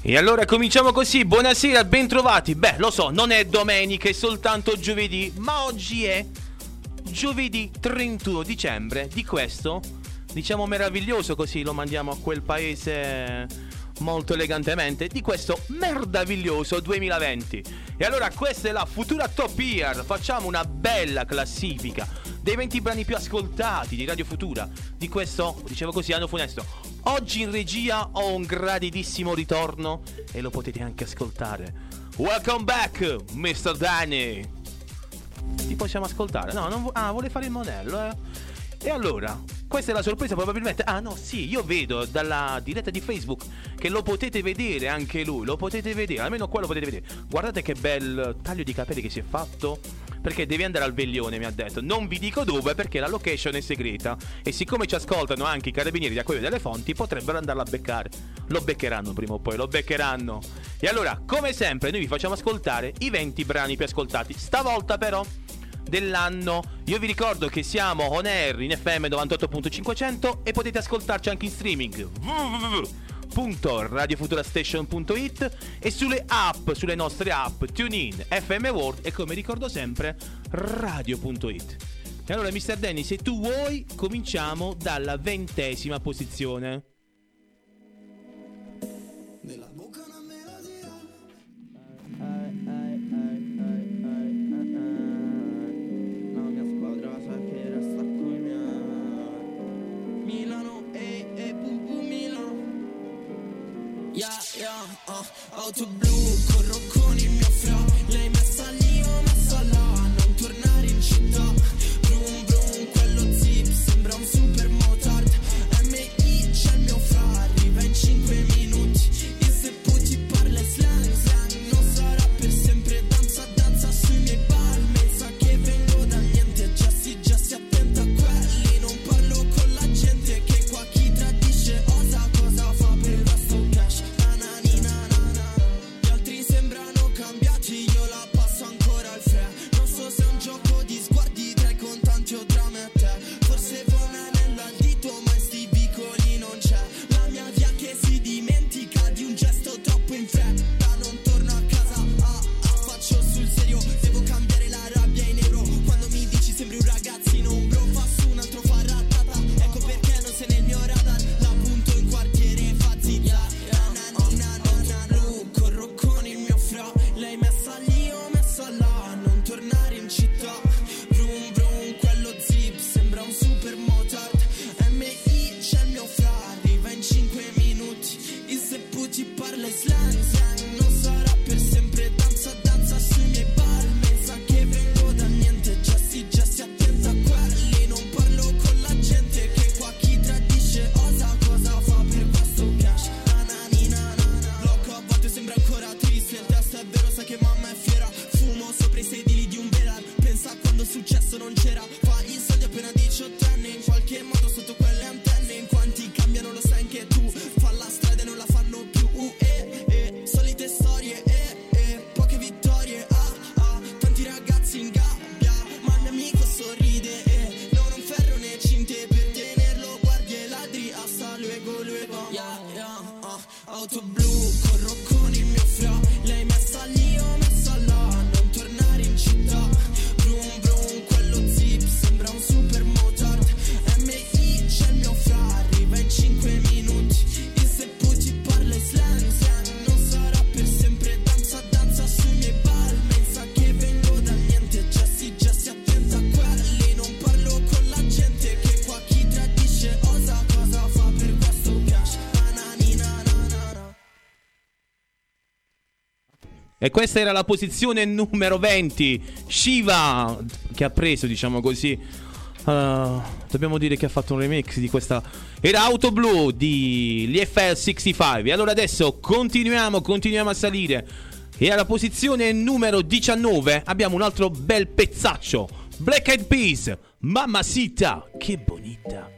E allora cominciamo così, buonasera, bentrovati. Beh, lo so, non è domenica, è soltanto giovedì, ma oggi è giovedì 31 dicembre di questo, diciamo meraviglioso così lo mandiamo a quel paese molto elegantemente, di questo merdaviglioso 2020. E allora questa è la futura top year, facciamo una bella classifica dei 20 brani più ascoltati di Radio Futura di questo, dicevo così, anno funesto. Oggi in regia ho un graditissimo ritorno e lo potete anche ascoltare. Welcome back, Mr. Danny. Ti possiamo ascoltare? No, non vo- ah, vuole fare il modello, eh. E allora, questa è la sorpresa probabilmente. Ah no, sì, io vedo dalla diretta di Facebook che lo potete vedere anche lui, lo potete vedere, almeno qua lo potete vedere. Guardate che bel taglio di capelli che si è fatto. Perché devi andare al veglione, mi ha detto. Non vi dico dove perché la location è segreta. E siccome ci ascoltano anche i carabinieri da quello delle fonti, potrebbero andarla a beccare. Lo beccheranno prima o poi, lo beccheranno. E allora, come sempre, noi vi facciamo ascoltare i 20 brani più ascoltati. Stavolta però dell'anno. Io vi ricordo che siamo on air in FM 98.500 e potete ascoltarci anche in streaming www.radiofuturastation.it e sulle app, sulle nostre app TuneIn, FM World e come ricordo sempre radio.it. E allora Mr. Danny, se tu vuoi cominciamo dalla ventesima posizione. Yeah, yeah, uh, auto blu, corro E questa era la posizione numero 20. Shiva, che ha preso, diciamo così. uh, dobbiamo dire che ha fatto un remix di questa. Era Auto Blu di l'IFL 65. E allora adesso continuiamo, continuiamo a salire. E alla posizione numero 19 abbiamo un altro bel pezzaccio. Black Eyed Peas, Mamacita, che bonita.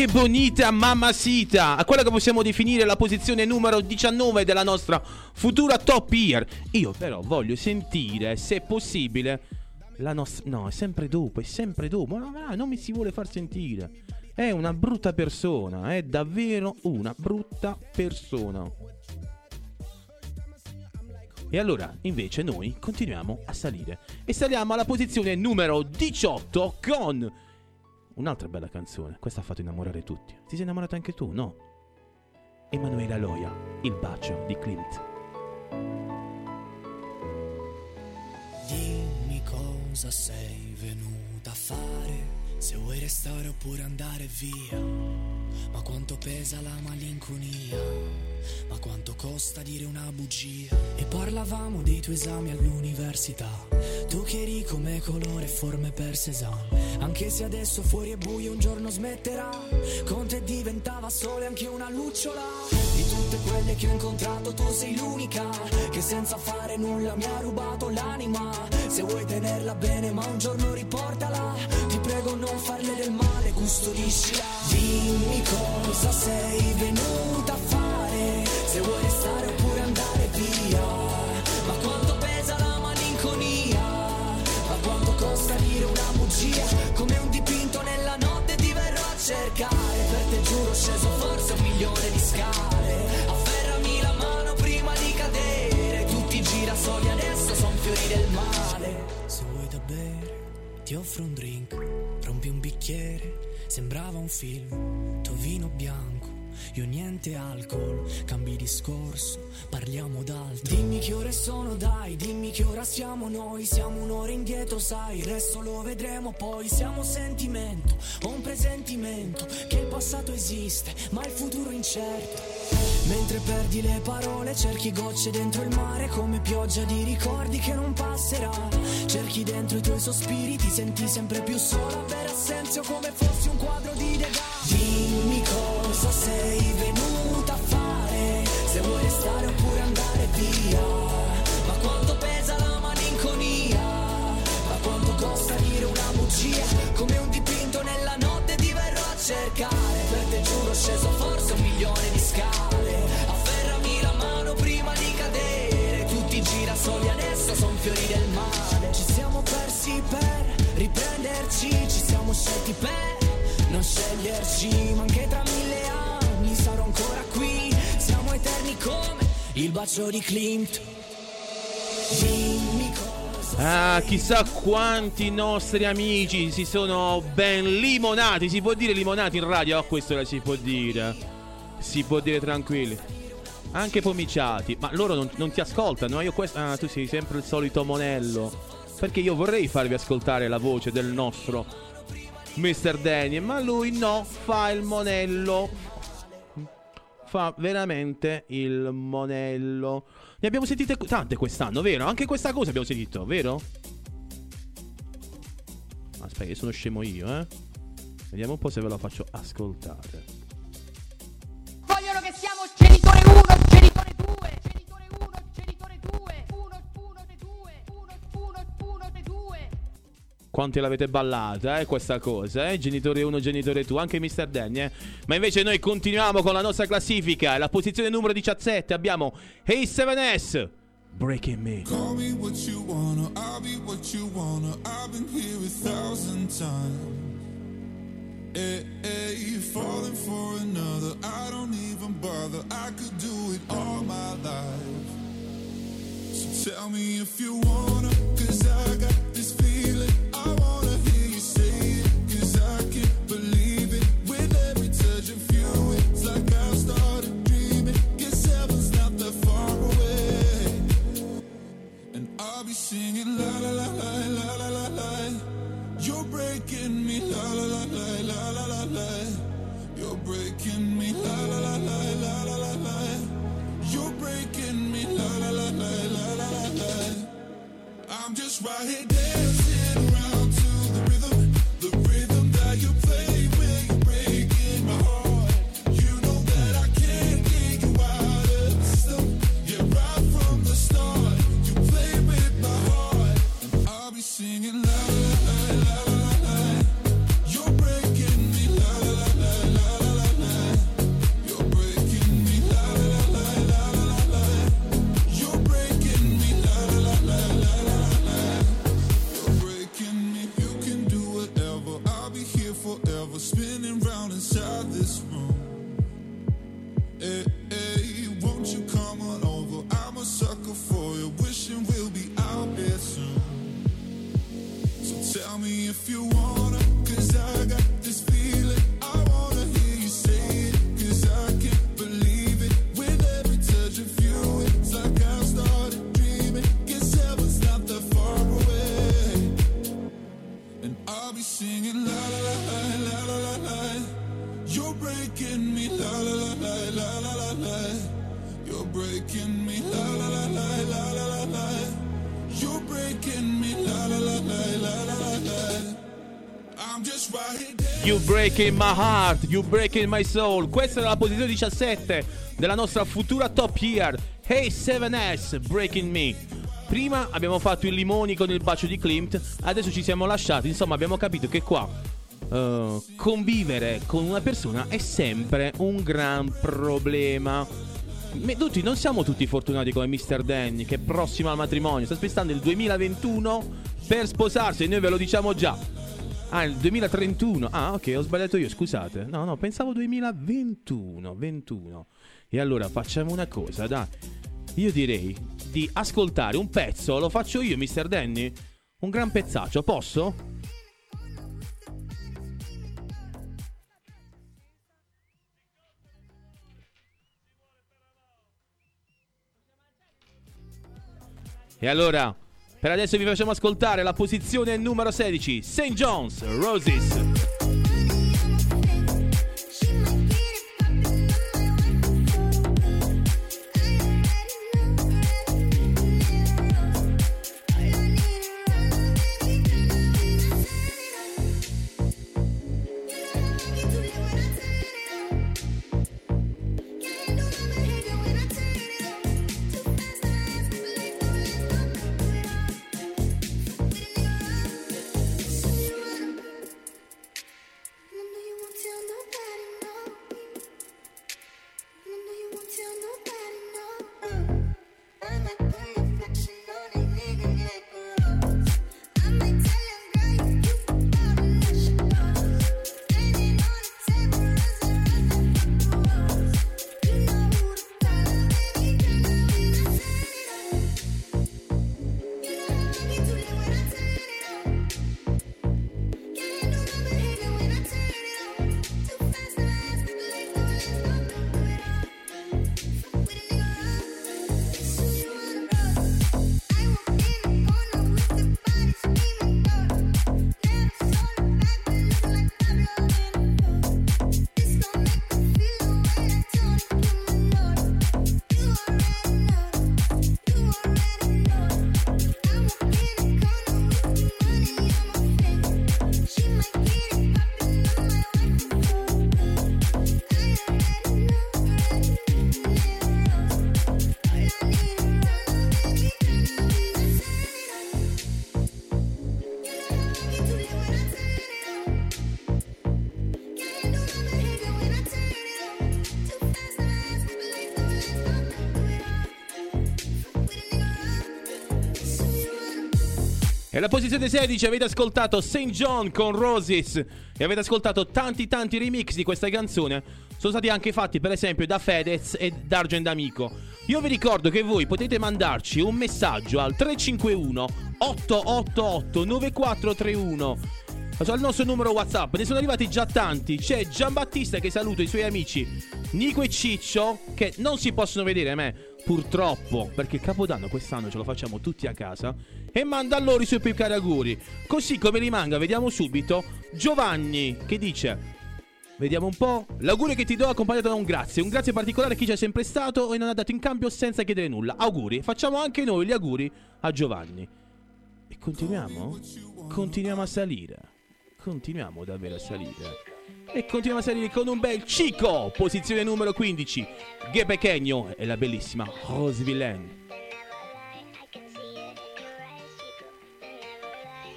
Che bonita mamacita! A quella che possiamo definire la posizione numero 19 della nostra futura top year. Io però voglio sentire, se possibile, la nostra... No, è sempre dopo, è sempre dopo. No, no, non mi si vuole far sentire. È una brutta persona, è davvero una brutta persona. E allora, invece, noi continuiamo a salire. E saliamo alla posizione numero 18 con un'altra bella canzone. Questa ha fatto innamorare tutti. Ti sei innamorato anche tu, no? Emanuela Loia, Il bacio di Clint. Dimmi cosa sei venuta a fare, se vuoi restare oppure andare via. Ma quanto pesa la malinconia, ma quanto costa dire una bugia. E parlavamo dei tuoi esami all'università, tu che eri come colore e forme per sesame. Anche se adesso fuori è buio un giorno smetterà, con te diventava sole anche una lucciola. Tutte quelle che ho incontrato tu sei l'unica, che senza fare nulla mi ha rubato l'anima. Se vuoi tenerla bene ma un giorno riportala, ti prego non farle del male, custodiscila. Dimmi cosa sei venuta ti offro un drink, rompi un bicchiere, sembrava un film, tuo vino bianco. Io niente alcol, cambi discorso, parliamo d'altro. Dimmi che ore sono, dai, dimmi che ora siamo noi. Siamo un'ora indietro, sai, il resto lo vedremo poi. Siamo sentimento, ho un presentimento che il passato esiste, ma il futuro incerto. Mentre perdi le parole, cerchi gocce dentro il mare come pioggia di ricordi che non passerà. Cerchi dentro i tuoi sospiri, ti senti sempre più sola, per assenzio come fossi un quadro di Degas. Dimmi cosa sei venuta a fare, se vuoi restare oppure andare via. Ma quanto pesa la malinconia, ma quanto costa dire una bugia, come un dipinto nella notte ti verrò a cercare. Per te giuro sceso forse un milione di scale. Afferrami la mano prima di cadere. Tutti i girasoli adesso son fiori del male. Ci siamo persi per riprenderci. Ci siamo scelti per non sceglierci. Ma anche tra mille eterni come il bacio di Clint. Ah, chissà quanti nostri amici si sono ben limonati. Si può dire limonati in radio? Oh, questo la si può dire. Si può dire tranquilli. Anche pomiciati. Ma loro non, non ti ascoltano. Io questo. Ah, tu sei sempre il solito monello. Perché io vorrei farvi ascoltare la voce del nostro Mr. Daniel. Ma lui no, fa il monello. Fa veramente il monello. Ne abbiamo sentite tante quest'anno, vero? Anche questa cosa abbiamo sentito, vero? Aspetta, che sono scemo io, eh. Vediamo un po' se ve la faccio ascoltare. Quanti l'avete ballata, eh, questa cosa, eh? Genitore 1, genitore 2, anche Mr. Danny, eh? Ma invece noi continuiamo con la nostra classifica. La posizione numero 17 abbiamo Hey 7S, Breaking Me. Call me what you wanna, I'll be what you wanna. I've been here a thousand times. Hey, hey, falling for another, I don't even bother. I could do it all my life. So tell me if you wanna, breaking my heart, you breaking my soul. Questa è la posizione 17 della nostra futura top year. Hey 7S, Breaking Me. Prima abbiamo fatto i limoni con il bacio di Klimt, adesso ci siamo lasciati, insomma abbiamo capito che qua eh, convivere con una persona è sempre un gran problema. Tutti, non siamo tutti fortunati come Mr. Danny che è prossimo al matrimonio, sta aspettando il 2021 per sposarsi e noi ve lo diciamo già. Ah, il 2031. Ah, ok, ho sbagliato io, scusate. No, no, pensavo 2021, 21. E allora facciamo una cosa, dai. Io direi di ascoltare un pezzo, lo faccio io, Mr. Danny. Un gran pezzaccio, posso? E allora, per adesso vi facciamo ascoltare la posizione numero 16, St. John's Roses. E posizione 16 avete ascoltato St. John con Roses e avete ascoltato tanti tanti remix di questa canzone. Sono stati anche fatti per esempio da Fedez e D'Argent Amico. Io vi ricordo che voi potete mandarci un messaggio al 351 888 9431 al nostro numero WhatsApp. Ne sono arrivati già tanti. C'è Giambattista che saluta i suoi amici Nico e Ciccio che non si possono vedere me. Purtroppo, perché Capodanno quest'anno ce lo facciamo tutti a casa. E manda a loro i suoi più cari auguri. Così come rimanga, vediamo subito Giovanni che dice. Vediamo un po'. L'augurio che ti do accompagnato da un grazie. Un grazie particolare a chi c'è sempre stato e non ha dato in cambio senza chiedere nulla. Auguri. Facciamo anche noi gli auguri a Giovanni. E continuiamo? Continuiamo a salire. Continuiamo davvero a salire. E continuiamo a salire con un bel Cico. Posizione numero 15. Gue Pequeño e la bellissima Rose Villain.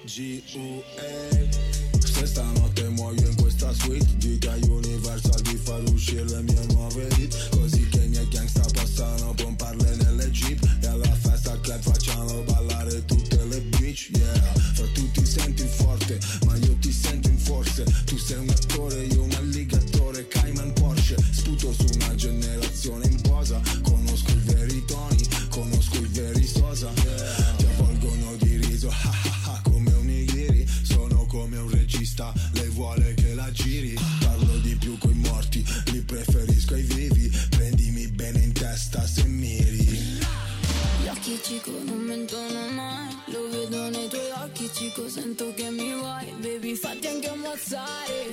G.U.A. Se stanotte Sento che mi vuoi Baby fatti anche ammazzare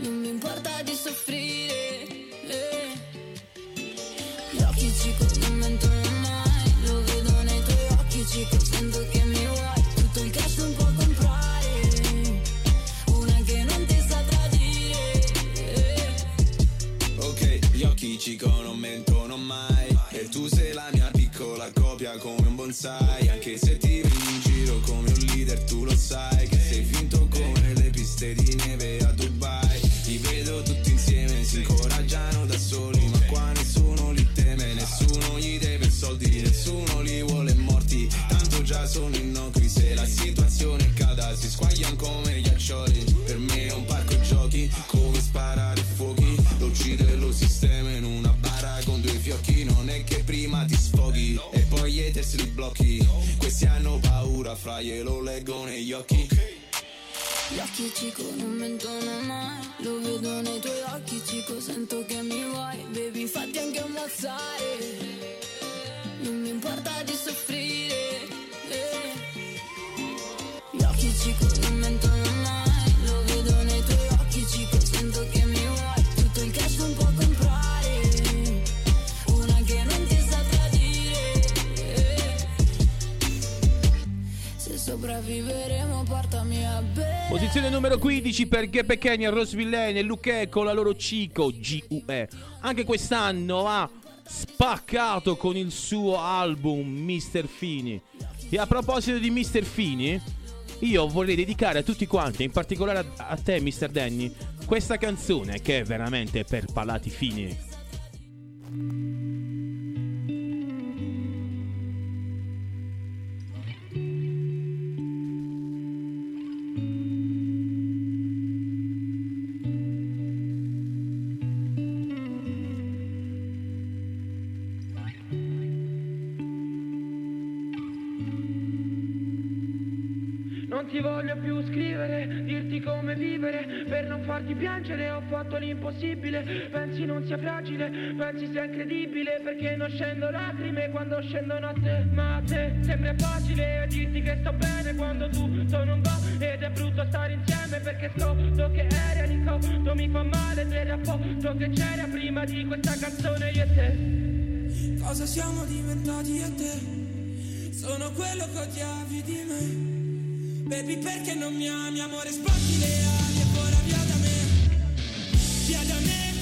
Non mi importa di soffrire eh. Gli occhi cico non mentono mai Lo vedo nei tuoi occhi cico Sento che mi vuoi Tutto il cash non può comprare Una che non ti sa tradire eh. Ok, gli occhi cico non mentono mai E tu sei la mia piccola copia come un bonsai. Anche se ti vedi in giro come un leader tu lo sai Che sei finto come le piste di neve a Dubai. Li vedo tutti insieme, si incoraggiano da soli Ma qua nessuno li teme, nessuno gli deve soldi Nessuno li vuole morti, tanto già sono innocui Se la situazione cada si squagliano come ghiaccioli Per me è un parco giochi, come sparare fuochi Lo uccide lo sistema in una con due fiocchi Non è che prima ti sfoghi e poi haters li blocchi. Questi hanno paura, fra glielo leggo negli occhi. Gli occhi cico non mentono mai Lo vedo nei tuoi occhi cico Sento che mi vuoi. Baby fatti anche ammazzare Non mi importa di soffrire Posizione numero 15 per Rose Villain e Luque con la loro Cico GUE. Anche quest'anno ha spaccato con il suo album Mr. Fini. E a proposito di Mr. Fini, io vorrei dedicare a tutti quanti, in particolare a, a te Mr. Danny, questa canzone che è veramente per palati fini. Voglio più scrivere, dirti come vivere. Per non farti piangere ho fatto l'impossibile. Pensi non sia fragile, pensi sia incredibile. Perché non scendo lacrime quando scendono a te. Ma a te sembra facile dirti che sto bene Quando tutto non va. Ed è brutto stare insieme Perché scopro che eri a l'incontro mi fa male Se rapporto che c'era prima di questa canzone. Io e te. Cosa siamo diventati io e te? Sono quello che odiavi di me. Baby, perché non mi ami, amore? Spacchi le ali e vola via da me. Via da me,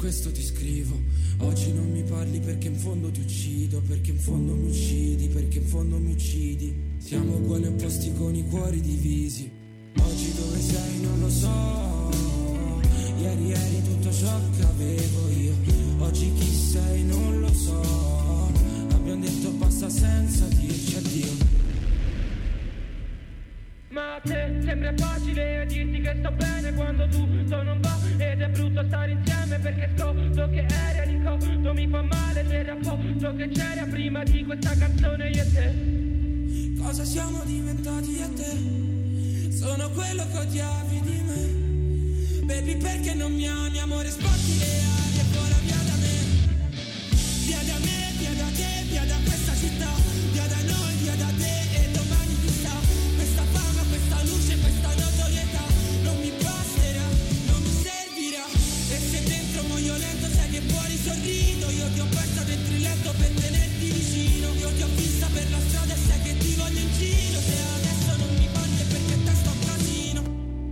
questo ti scrivo. Oggi non mi parli perché in fondo ti uccido, perché in fondo mi uccidi, perché in fondo mi uccidi. Siamo uguali opposti con i cuori divisi. Oggi dove sei non lo so. Ieri eri tutto ciò che avevo io. Oggi chi sei non lo so. Abbiamo detto basta senza dirci addio. Ma a te sembra facile dirti che sto bene quando tutto non va Ed è brutto stare insieme perché scopro che eri di cotto Mi fa male del rapporto che c'era prima di questa canzone io e te Cosa siamo diventati io e te? Sono quello che odiavi di me. Baby, perché non mi ami? Amore, ali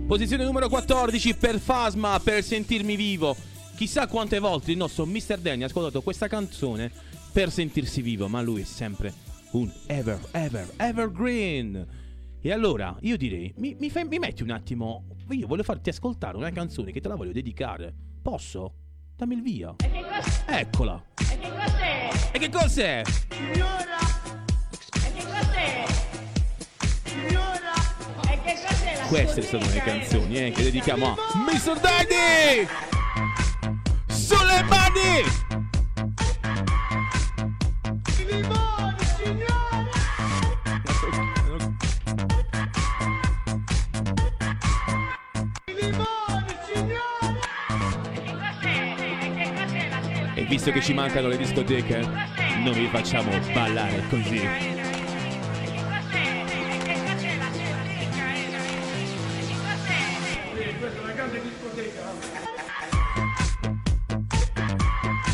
Posizione numero 14 per Fasma, per sentirmi vivo. Chissà quante volte il nostro Mr. Danny ha ascoltato questa canzone per sentirsi vivo, ma lui è sempre un ever, ever, evergreen. E allora, io direi, mi, mi fai- mi metti un attimo, io voglio farti ascoltare una canzone che te la voglio dedicare. Posso? Dammi il via. Eccola. E che cos'è? E che cos'è? Signora! E che cos'è? Signora! E che cos'è Queste sono le canzoni eh, che dedichiamo a Mr. Danny! Sulle mani! Visto che ci mancano le discoteche, non vi facciamo ballare così.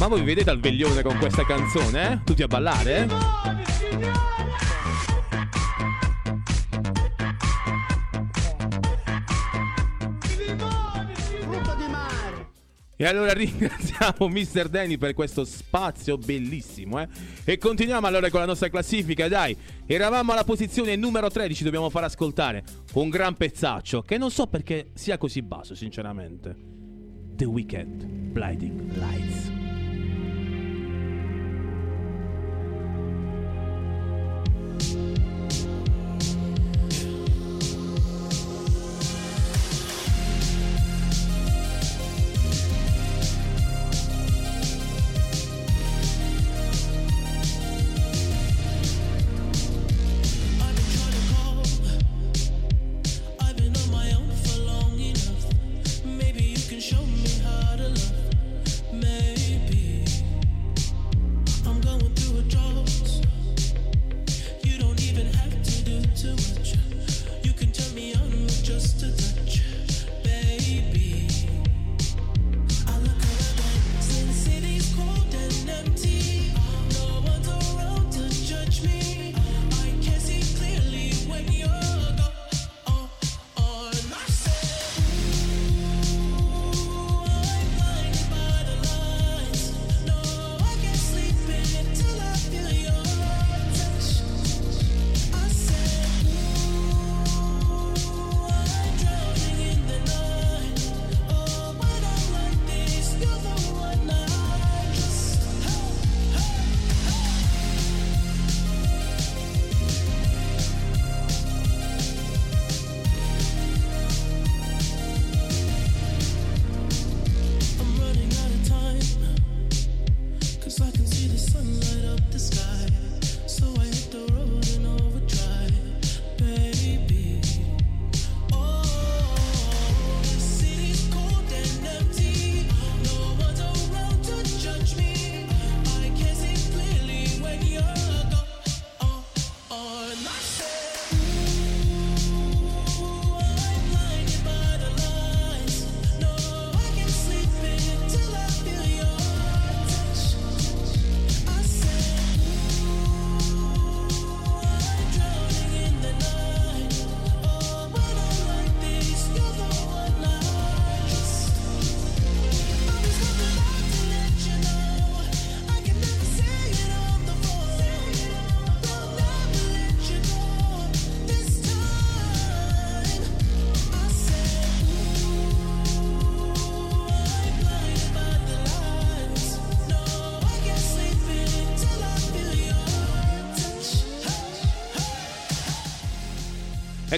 Ma voi vedete al veglione con questa canzone, eh? Tutti a ballare? E allora ringraziamo Mr. Danny per questo spazio bellissimo, eh? E continuiamo allora con la nostra classifica, dai. Eravamo alla posizione numero 13, dobbiamo far ascoltare un gran pezzaccio che non so perché sia così basso, sinceramente. The Weeknd, Blinding Lights. I've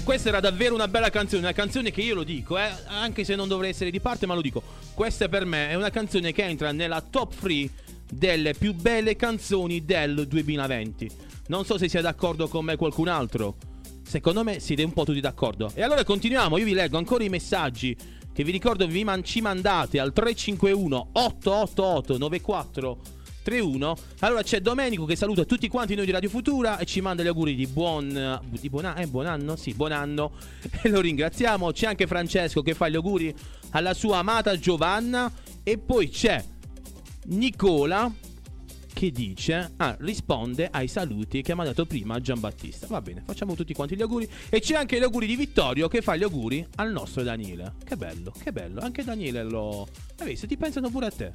questa era davvero una bella canzone, una canzone che io lo dico, eh, anche se non dovrei essere di parte, ma lo dico. Questa per me è una canzone che entra nella top 3 delle più belle canzoni del 2020. Non so se sia d'accordo con me qualcun altro. Secondo me siete un po' tutti d'accordo. E allora continuiamo, io vi leggo ancora i messaggi che vi ricordo vi man- ci mandate al 351 888 9431. Allora c'è Domenico che saluta tutti quanti noi di Radio Futura e ci manda gli auguri di buon di buon, a- eh, buon anno, sì, buon anno. E lo ringraziamo. C'è anche Francesco che fa gli auguri alla sua amata Giovanna e poi c'è Nicola che dice, ah, risponde ai saluti che ha mandato prima Giambattista. Va bene, facciamo tutti quanti gli auguri. E c'è anche gli auguri di Vittorio che fa gli auguri al nostro Daniele. Che bello, che bello. Anche Daniele lo... Hai visto, ti pensano pure a te.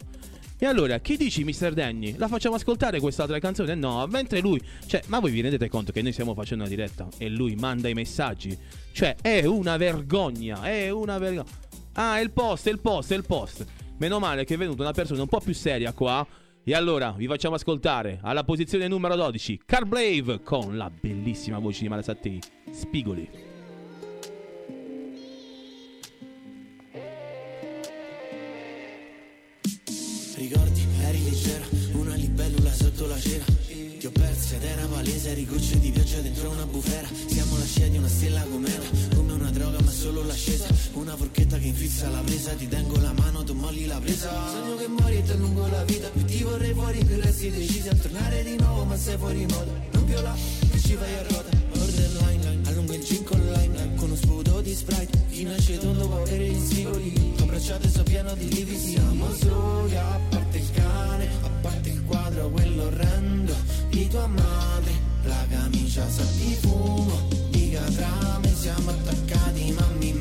E allora, chi dici, Mr. Danny? La facciamo ascoltare quest'altra canzone? No, mentre lui... Cioè, ma voi vi rendete conto che noi stiamo facendo una diretta e lui manda i messaggi? Cioè, è una vergogna, è una vergogna. Ah, è il post, è il post, è il post. Meno male che è venuta una persona un po' più seria qua. E allora vi facciamo ascoltare alla posizione numero 12 Car Brave con la bellissima voce di Malasattei Spigoli. Ricordi, eri leggera, una libellula sotto la cera. Ti ho perso ed era palese, eri gocce di pioggia dentro una bufera. Siamo la scia di una stella cometa, come una droga ma solo l'ascesa. Una forchetta che infissa la presa, ti tengo la mano, tu molli la presa. Sogno che muori e ti allungo la vita, più ti vorrei fuori, più resti decisi a tornare di nuovo ma sei fuori moda. Non più là, che ci fai a ruota, allungo il gin con lime Con uno sputo di sprite, chi nasce tondo può avere gli spigoli Abbracciate so pieno di lividi, siamo soli a parte il cane, a parte il quadro, quello orrendo di tua madre, la camicia sa di fumo, di catrame, siamo attaccati ma mi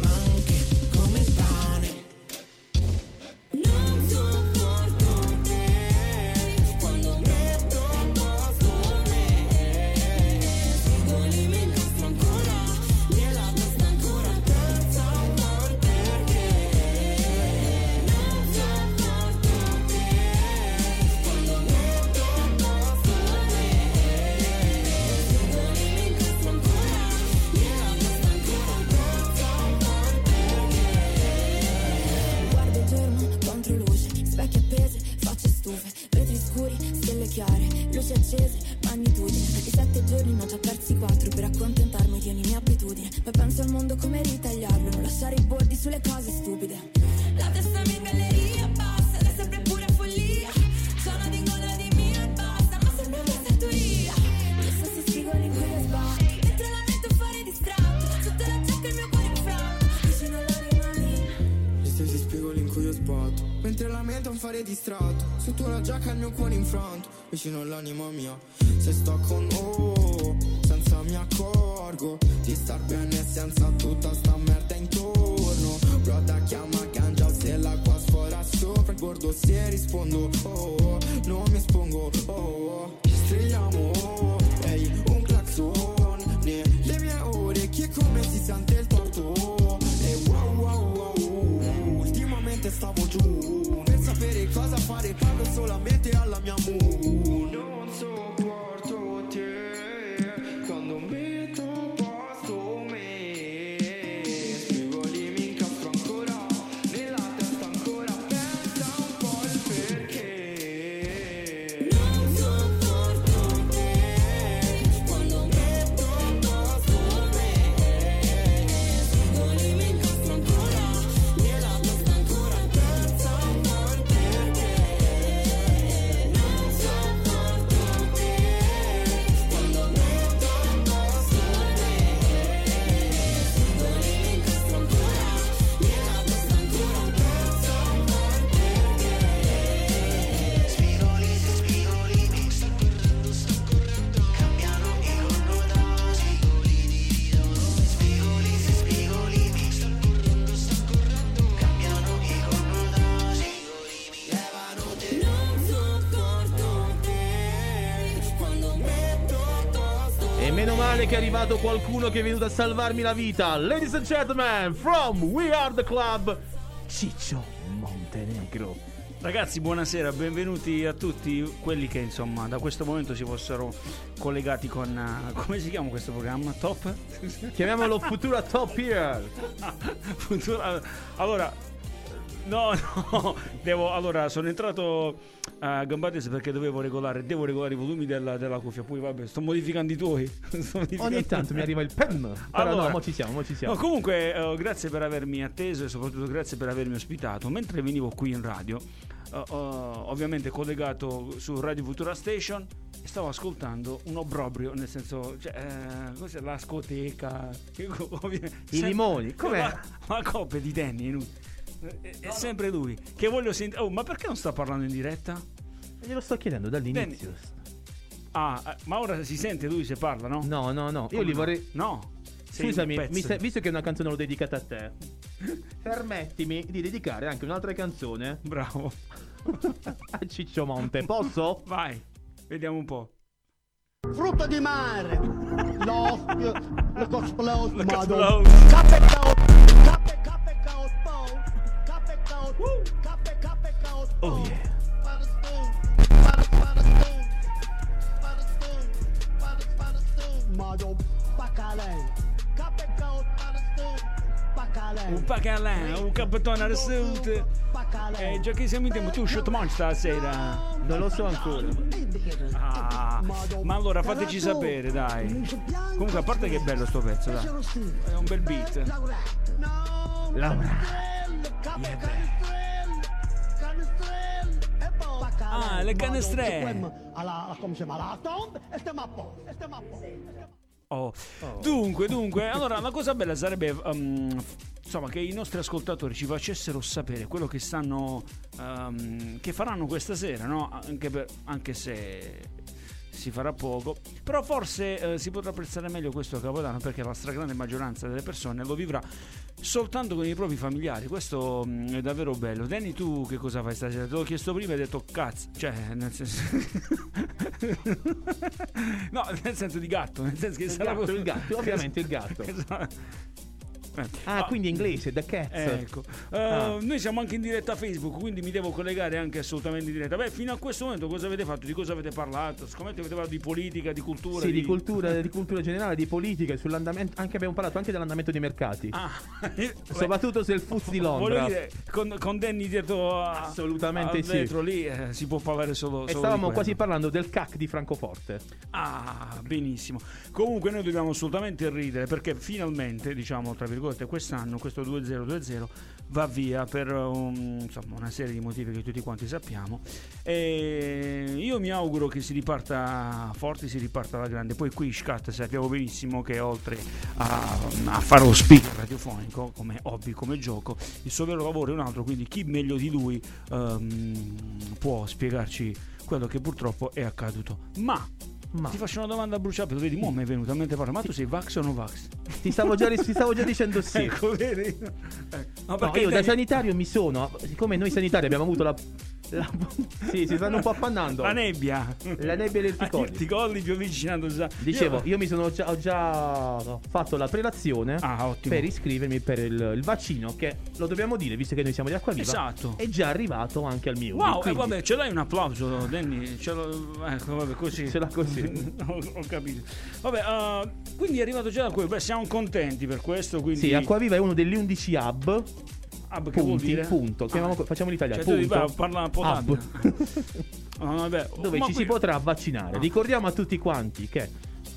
arrivato qualcuno che è venuto a salvarmi la vita. Ladies and gentlemen, from We Are the Club, Ciccio Montenegro. Ragazzi, buonasera, benvenuti a tutti quelli che insomma da questo momento si fossero collegati con eh, come si chiama questo programma? Top? Chiamiamolo Futura Top Year. Futura- Allora, no, no, devo, allora sono entrato a Gambates perché dovevo regolare, devo regolare i volumi della, della cuffia. Poi vabbè, sto modificando i tuoi. Sto modificando- Ogni tanto mi arriva il pen. Però Allora- no, mo ci siamo, mo ci siamo. No, comunque, eh, grazie per avermi atteso e soprattutto grazie per avermi ospitato. Mentre venivo qui in radio, eh, eh, ovviamente collegato su Radio Futura Station, stavo ascoltando un obbrobrio, nel senso, cioè, eh, cos'è la scoteca? Sem- limoni, com'è? La, la coppia di Danny, lui. È- è sempre lui. Che voglio sentire. Oh, ma perché non sta parlando in diretta? Glielo sto chiedendo dall'inizio. Ah, eh, ma ora si sente lui se parla, no? No, no, no. Io Come li no? vorrei. No. Sei Scusami, se- visto che una canzone l'ho dedicata a te, permettimi di dedicare anche un'altra canzone Bravo. a Ciccio Monte. Posso? Vai, vediamo un po'. Frutto di mare, l'ospio, le cosplot, Le madonna. cosplot. Spadastone, bacalè. Un pacalà, un capitano al sud. Eh, già che siamo in tempo, tu shot munch stasera. Non lo so ancora. Ah, ma allora fateci sapere, dai. Comunque, a parte che è bello sto pezzo, dai. È un bel beat. Laura. Ah, le canestrelle. Alla, come si chiama? La tomba e stiamo a posto, e stiamo a posto. Oh. Dunque, dunque, allora la cosa bella sarebbe um, insomma che i nostri ascoltatori ci facessero sapere quello che stanno um, che faranno questa sera, no? Anche, per- anche se si farà poco, però forse eh, si potrà apprezzare meglio questo Capodanno perché la stragrande maggioranza delle persone lo vivrà soltanto con i propri familiari. Questo mm, è davvero bello. Danny, tu che cosa fai stasera? Te l'ho chiesto prima e hai detto cazzo, cioè nel senso No, nel senso di gatto, nel senso che Il sarà gatto, il gatto, ovviamente il gatto. Eh, Ah, quindi inglese, The Cats. Ecco, Eh, Ah. noi siamo anche in diretta a Facebook, quindi mi devo collegare anche assolutamente in diretta. Beh, fino a questo momento cosa avete fatto? Di cosa avete parlato? Scommetto avete parlato di politica, di cultura. Sì, di cultura, di cultura generale, di politica, sull'andamento. Anche abbiamo parlato anche dell'andamento dei mercati. Ah, Soprattutto se il FUZ di Londra. dire, con, con Danny dietro a, Assolutamente al sì. lì eh, si può parlare solo, E solo stavamo di quasi parlando del CAC di Francoforte. Ah, benissimo. Comunque noi dobbiamo assolutamente ridere perché finalmente, diciamo, tra virgolette, quest'anno questo 2020 va via per um, insomma, una serie di motivi che tutti quanti sappiamo. E io mi auguro che si riparta forte, si riparta alla grande. Poi qui Scat sappiamo benissimo che oltre a, a fare lo speaker radiofonico come hobby, come gioco, il suo vero lavoro è un altro, quindi chi meglio di lui ehm, può spiegarci quello che purtroppo è accaduto. Ma Ma ti faccio una domanda a bruciapelo, vedi, mo mi è venuta a mente parla, ma tu sei Vax o no Vax? ti stavo già, ti stavo già dicendo sì. Ecco, vedi? Ma No, perché io da devi- sanitario mi sono, siccome noi sanitari abbiamo avuto la, la- sì, si stanno un po' appannando. la nebbia. La nebbia del Ah, Ticoli. Ti colli più avvicinando già. Dicevo, io mi sono già, ho già fatto la prelazione Ah, per iscrivermi per il, il vaccino che lo dobbiamo dire visto che noi siamo di Acquaviva. Esatto. È già arrivato anche al mio. Wow, eh, quindi vabbè, ce l'hai un applauso, Danny? Ce l'ho... Ecco, vabbè, così. Ce l'ha così. ho, ho capito. Vabbè, uh, quindi è arrivato già da qui. Beh, siamo contenti per questo. Quindi... Sì, Acquaviva è uno degli 11 hub. Ah, beh, che vuol Punti, dire? punto. Chiamiamo- Ah. facciamo l'italiano. Cioè, tu punto. parlare un po' Hub. tanto. Ah, vabbè. dove Ma ci qui- si potrà vaccinare. Ah. Ricordiamo a tutti quanti che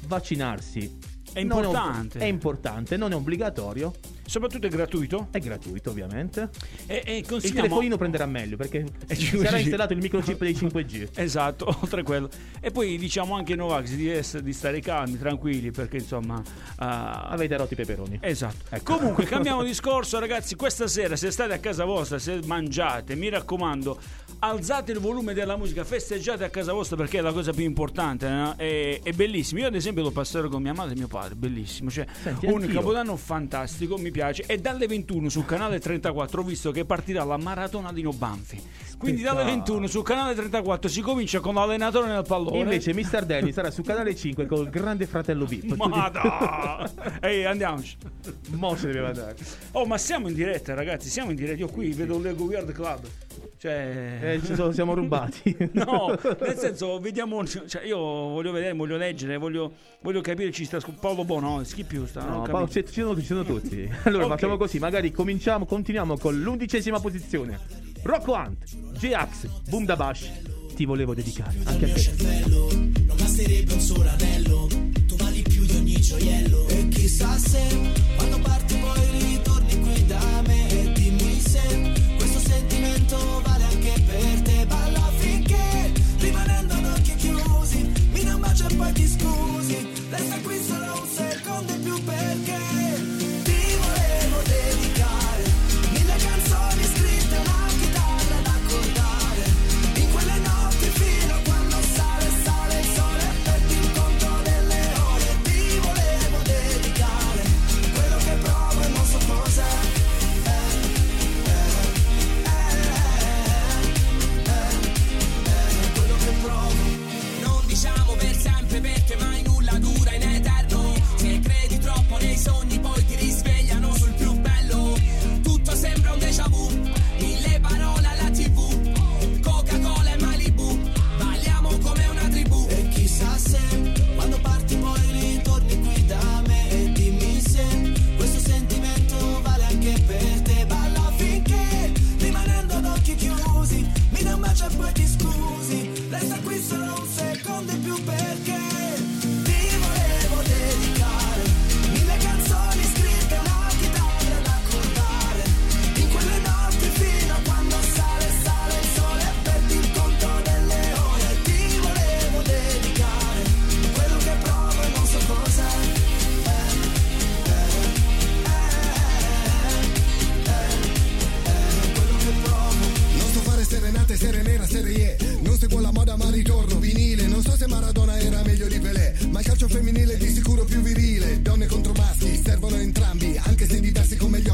vaccinarsi È importante. è importante, non è obbligatorio, Soprattutto è gratuito. è gratuito ovviamente. E, e Il consigliamo... telefonino prenderà meglio perché ci 5G. sarà installato il microchip dei 5G. Esatto, oltre a quello. E poi diciamo anche ai Novax di, essere- di stare calmi, tranquilli, perché insomma... ah, Avete rotto i peperoni. Esatto. Ecco. Comunque cambiamo discorso, ragazzi. Questa sera, se state a casa vostra, se mangiate, mi raccomando, alzate il volume della musica, festeggiate a casa vostra perché è la cosa più importante. no? È, è bellissimo. Io, ad esempio, lo passerò con mia madre e mio padre. Bellissimo. Cioè, Senti, un anch'io. capodanno fantastico, mi piace. E dalle 21 sul canale 34 ho visto che partirà la maratona di Nobanfi. Quindi dalle Spettacolo. 21 sul canale 34 si comincia con l'allenatore nel pallone. Invece Mr. Danny sarà su canale 5 col grande fratello VIP. Madonna! Ehi, andiamoci. Mo se deve andare. Oh, ma siamo in diretta, ragazzi. Siamo in diretta. Io qui vedo un Lego Weird Club. Cioè... Eh, ci sono- siamo rubati. No, nel senso, vediamo. Cioè, io voglio vedere, voglio leggere, voglio, voglio capire. Ci sta Paolo Bono, schippiù sta. non ho No. Paolo, ci, ci sono, ci sono tutti. Allora Ok. facciamo così, magari cominciamo, continuiamo con l'undicesima posizione. Rocco Hunt, J-Ax, Boom da Bash. Ti volevo dedicare anche a te. Non basterebbe un solo anello, tu vali più di ogni gioiello. E chissà se quando parti poi ritorni qui da me. E dimmi se questo sentimento vale anche per te. Balla finché rimanendo ad occhi chiusi, mi dai un bacio e poi ti scusi. Resta qui solo un secondo in più perché Mi dai un bacio serie nera, serie E Non seguo la moda ma ritorno vinile. Non so se Maradona era meglio di Pelé Ma il calcio femminile è di sicuro più virile. Donne contro maschi, servono entrambi Anche se diversi come gli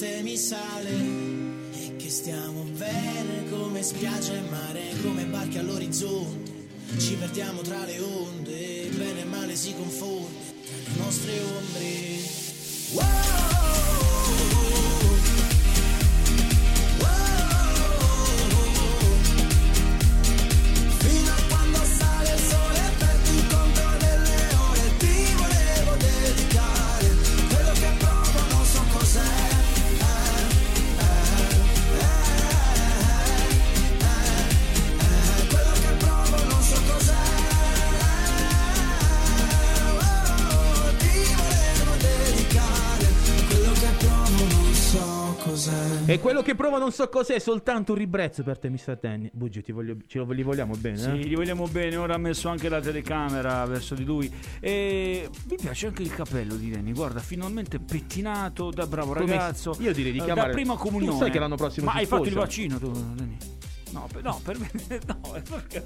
volte mi sale che stiamo bene come spiaggia e mare, come barche all'orizzonte. Ci perdiamo tra le onde, bene e male si confonde tra le nostre ombre. Fino E quello che provo non so cos'è, è soltanto un ribrezzo per te, Mr. Danny. Buggi, ti voglio, ce lo li vogliamo bene, Sì, eh? gli vogliamo bene, ora ha messo anche la telecamera verso di lui. E mi piace anche il capello di Danny, guarda, finalmente pettinato da bravo Come- ragazzo. io direi di Eh, chiamare- Da prima Tu comunione. sai che l'anno prossimo Ma hai fatto il sposa? vaccino tu, Danny? No, per, no, per me no, perché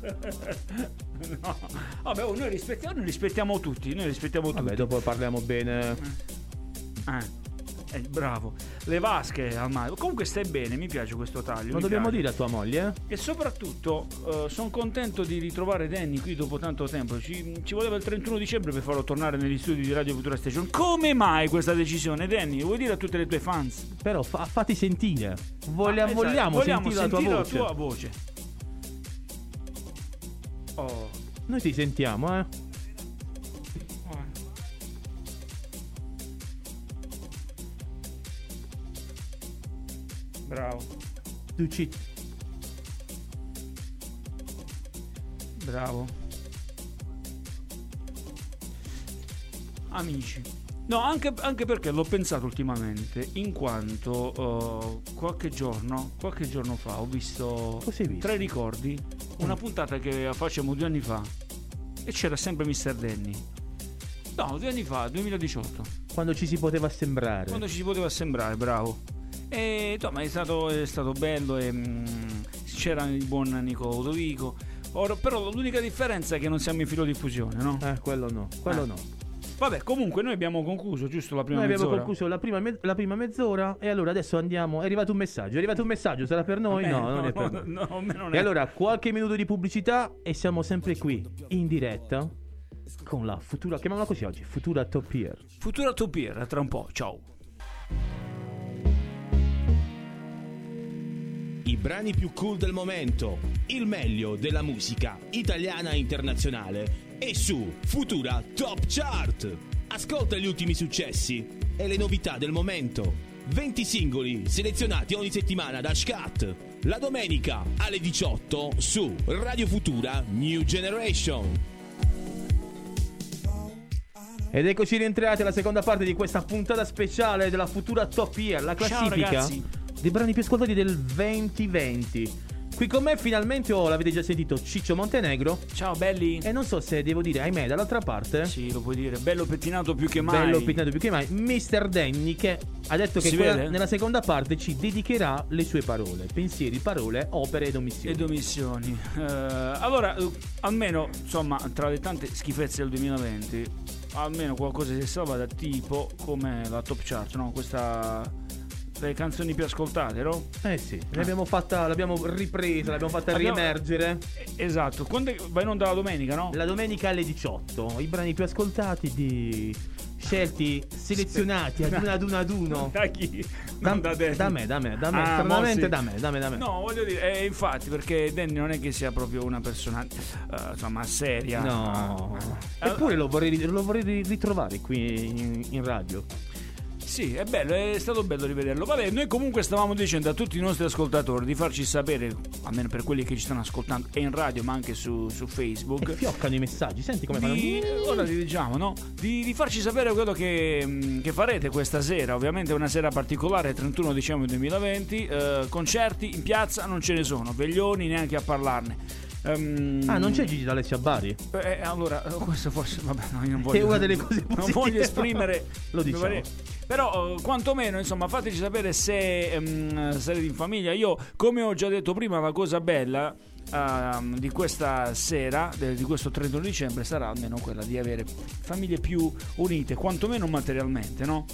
no. Vabbè, oh, noi rispettiamo, noi rispettiamo tutti, noi rispettiamo tutti. Vabbè, dopo parliamo bene. Eh, eh, bravo. Le vasche al mare. Comunque stai bene, mi piace questo taglio. Lo dobbiamo piace. dire a tua moglie, eh? E soprattutto sono contento di ritrovare Danny qui dopo tanto tempo. Ci, ci voleva il 31 dicembre per farlo tornare negli studi di Radio Futura Station. Come mai questa decisione, Danny? Vuoi dire a tutte le tue fans? Però fa- fatti sentire. Voglia- Ah, esatto, vogliamo, vogliamo sentire la tua sentire voce. la tua voce. Oh. Noi ti sentiamo, eh? Bravo. Tu ci... Bravo. Amici. No, anche, anche perché l'ho pensato ultimamente, in quanto eh, qualche giorno, qualche giorno fa ho visto, visto? tre ricordi, una puntata che facciamo due anni fa e c'era sempre Mr. Danny. No, due anni fa, 2018. Quando ci si poteva sembrare. Quando ci si poteva sembrare, bravo. E insomma è stato, è stato bello e mm, c'era il buon Nico Odovico. Ora, però l'unica differenza è che non siamo in filo diffusione, no? Eh, quello no, quello Eh. no. Vabbè, comunque noi abbiamo concluso giusto la prima Noi abbiamo mezz'ora. concluso la prima, me- la prima mezz'ora e allora adesso andiamo. È arrivato un messaggio. È arrivato un messaggio, sarà per noi? Eh, no, non no, è per no, noi. no, non E è. allora qualche minuto di pubblicità e siamo sempre qui in diretta con la futura, chiamiamola così oggi, futura top tier. Futura Top Gear, tra un po', ciao. I brani più cool del momento, il meglio della musica italiana e internazionale e su Futura Top Chart. Ascolta gli ultimi successi e le novità del momento. 20 singoli selezionati ogni settimana da Scat. La domenica alle 18 su Radio Futura New Generation. Ed eccoci rientrati alla seconda parte di questa puntata speciale della Futura Top Year, la Ciao, classifica ragazzi. Dei brani più ascoltati del 2020. Qui con me finalmente ho, l'avete già sentito, Ciccio Montenegro. Ciao belli. E non so se devo dire, ahimè, dall'altra parte, Sì, lo puoi dire, bello pettinato più che mai. bello pettinato più che mai, Mr. Danny che ha detto che quella- nella seconda parte ci dedicherà le sue parole, pensieri, parole, opere ed omissioni. Ed omissioni. Eh, allora, eh, almeno, insomma, tra le tante schifezze del 2020, almeno qualcosa si è salvata, tipo come la top chart, no? Questa. Le canzoni più ascoltate, no? Eh sì, l'abbiamo fatta, l'abbiamo ripresa, l'abbiamo fatta Abbiamo- riemergere. Esatto. Quando va in onda la domenica, no? La domenica alle 18, i brani più ascoltati di scelti, selezionati ad uno ad uno ad uno. Da chi? Da, da da me, da me, da me, Ah, sì. da me, da me, da me. No, voglio dire, eh, infatti, perché Danny non è che sia proprio una persona, eh, insomma, seria. No. Eh, Eppure lo vorrei, lo vorrei ritrovare qui in, in radio. Sì, è bello, è stato bello rivederlo. Vabbè, noi comunque stavamo dicendo a tutti i nostri ascoltatori di farci sapere, almeno per quelli che ci stanno ascoltando, e in radio ma anche su, su Facebook. E fioccano i messaggi, senti come Di, fanno. ora ti diciamo, no? Di, di farci sapere quello che, mh, che farete questa sera. Ovviamente è una sera particolare, 31 dicembre 2020. eh, concerti in piazza non ce ne sono, veglioni neanche a parlarne. Ehm, Ah, non c'è Gigi D'Alessio a Bari? eh, allora, eh, questo forse, vabbè, no, io non voglio. È una delle cose Non positive. voglio esprimere. Lo diciamo. Però, eh, quantomeno, insomma, fateci sapere se ehm, sarete in famiglia. Io, come ho già detto prima, la cosa bella. ehm, di questa sera, di questo 31 dicembre, sarà almeno quella di avere famiglie più unite, quantomeno materialmente, no?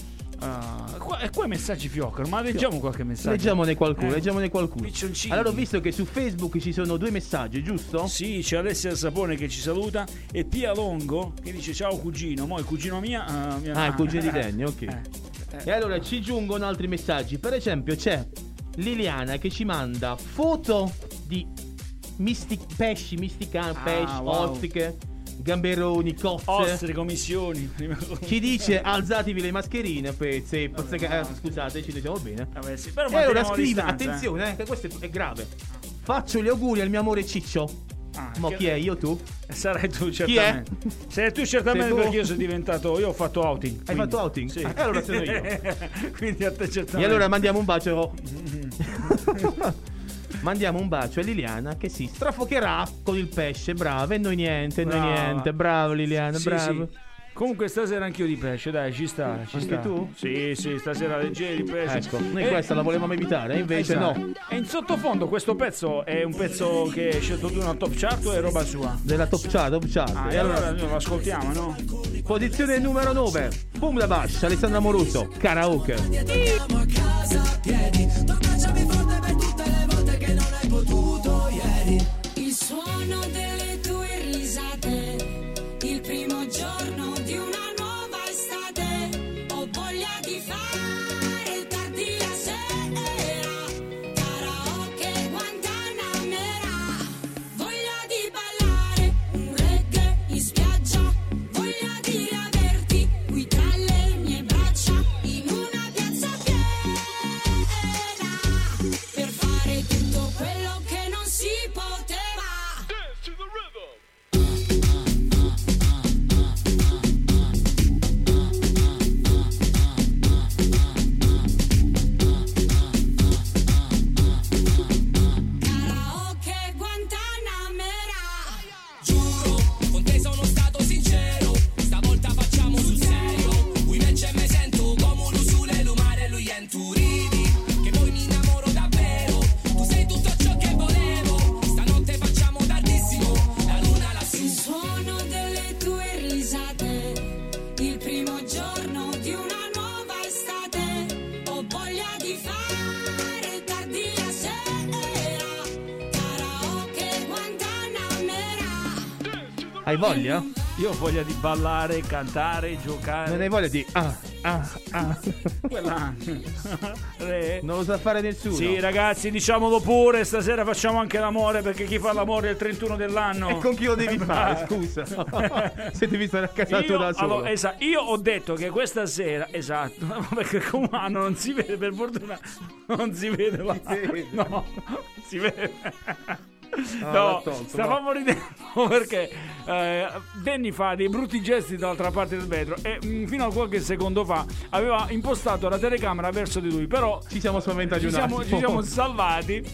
Eh, qua, e qua i messaggi fioccano, ma leggiamo qualche messaggio. Leggiamone qualcuno, Eh, leggiamone qualcuno. Allora ho visto che su Facebook ci sono due messaggi, giusto? Sì, c'è Alessia Sapone che ci saluta e Pia Longo che dice ciao cugino, mo' il cugino mia... eh, mia Ah, il cugino di Danny, ok. eh, E allora ci giungono altri messaggi. Per esempio, c'è Liliana che ci manda foto di misti- pesci, misticani, Ah, pesci, wow. ostiche, gamberoni, cozze. Ostre, commissioni. Ci dice alzatevi le mascherine, pezzi che- eh, scusate, ci diciamo bene. Vabbè, sì, però E allora scrive, attenzione, eh, che questo è, grave. Faccio gli auguri al mio amore Ciccio. Ah, che- chi è? Io tu? Sarai tu Chi è? certamente. Sarai tu certamente Sei perché io sono diventato. Io ho fatto outing. Hai quindi- fatto outing? Sì. Ah, e allora sono io. quindi a te certamente. E allora mandiamo un bacio. mandiamo un bacio a Liliana che si strafocherà con il pesce. Brava, e noi niente, noi niente. Bravo Liliana, Sì, bravo. sì. Comunque stasera anch'io di pesce, dai, ci sta, ci Anche sta. tu? Sì, sì, stasera leggeri di pesce. Ecco, noi E- questa la volevamo evitare, invece Esatto. no. E in sottofondo questo pezzo è un pezzo che hai scelto tu una top chart o è roba sua? Della top chart, top chart. Ah, e allora allora, noi lo ascoltiamo, no? posizione numero 9. Boom la Bash, Alessandra Moruso, karaoke. here. Hai voglia? Io ho voglia di ballare, cantare, giocare. Non hai voglia di. Ah, ah, ah. Quella. Non lo sa fare nessuno. Sì, ragazzi, diciamolo pure, stasera facciamo anche l'amore perché chi fa l'amore è il 31 dell'anno. E con chi lo devi fare? Scusa. Se devi stare a casa tu Io, da solo. allora, esa- io ho detto che questa sera, esatto, perché come anno non si vede, per fortuna non si vede la No, si vede. Ah, No, tolto, stavamo ridendo perché eh, Danny fa dei brutti gesti dall'altra parte del vetro e mm, fino a qualche secondo fa aveva impostato la telecamera verso di lui, però Ci siamo spaventati ci un siamo, attimo. ci siamo salvati.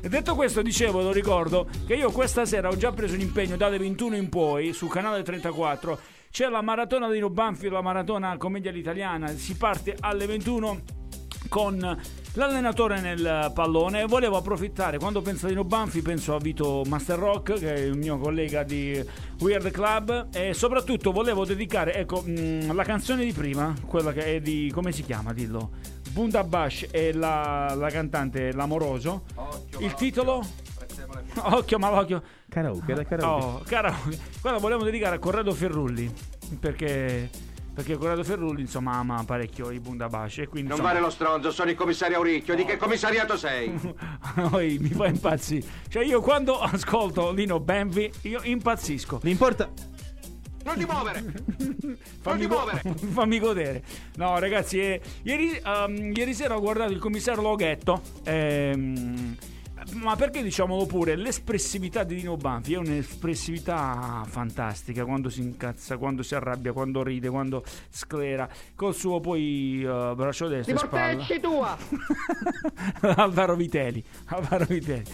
E detto questo, dicevo, lo ricordo, che io questa sera ho già preso un impegno dalle 21 in poi sul canale 34. C'è la maratona di Banfield, la maratona commedia all'italiana. Si parte alle 21 con l'allenatore nel pallone. E volevo approfittare quando penso a Dino Banfi penso a Vito Master Rock che è il mio collega di Weird Club. E soprattutto volevo dedicare ecco mh, la canzone di prima quella che è di come si chiama dillo? Bunda Bash e la, la cantante L'Amoroso. Il titolo? occhio. Malocchio Karaoke, era karaoke. Oh, karaoke. Quella volevo dedicare a Corrado Ferrulli perché perché Corrado Ferrulli insomma ama parecchio i Bundabash e quindi Non insomma, vale lo stronzo, sono il commissario Auricchio. Di che commissariato sei? Poi mi fa impazzire. Cioè, io quando ascolto Lino Benvi, io impazzisco. L'importa. Non ti muovere! Fammi, go- fammi godere. No, ragazzi, eh, ieri, ehm, ieri sera ho guardato il commissario Loghetto. ehm, ma perché diciamolo pure, l'espressività di Dino Banfi è un'espressività fantastica quando si incazza, quando si arrabbia, quando ride, quando sclera, col suo poi eh, braccio destro e spalla. tua! Alvaro Vitelli, Alvaro Vitelli.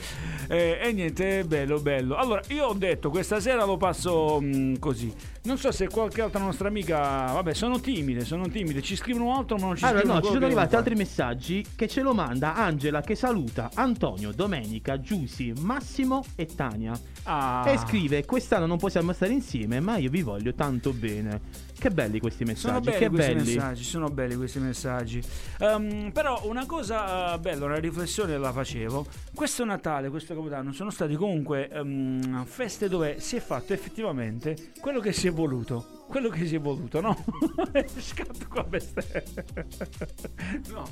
Eh, e niente, è bello, bello. Allora, io ho detto questa sera lo passo mh, così. Non so se qualche altra nostra amica. Vabbè, sono timide, sono timide. Ci scrivono altro, ma non ci Allora, scrivono no, ci sono arrivati altri messaggi che ce lo manda Angela che saluta Antonio, Domenica, Giussi, Massimo e Tania. Ah. E scrive: Quest'anno non possiamo stare insieme, ma io vi voglio tanto bene. Che belli questi messaggi, Sono belli che questi belli. messaggi, sono belli questi messaggi. Ehm, però una cosa eh, bella, una riflessione la facevo. Questo Natale, questo Capodanno sono stati comunque ehm, feste dove si è fatto effettivamente quello che si è voluto. Quello che si è voluto, no? Scatto qua bestia. no.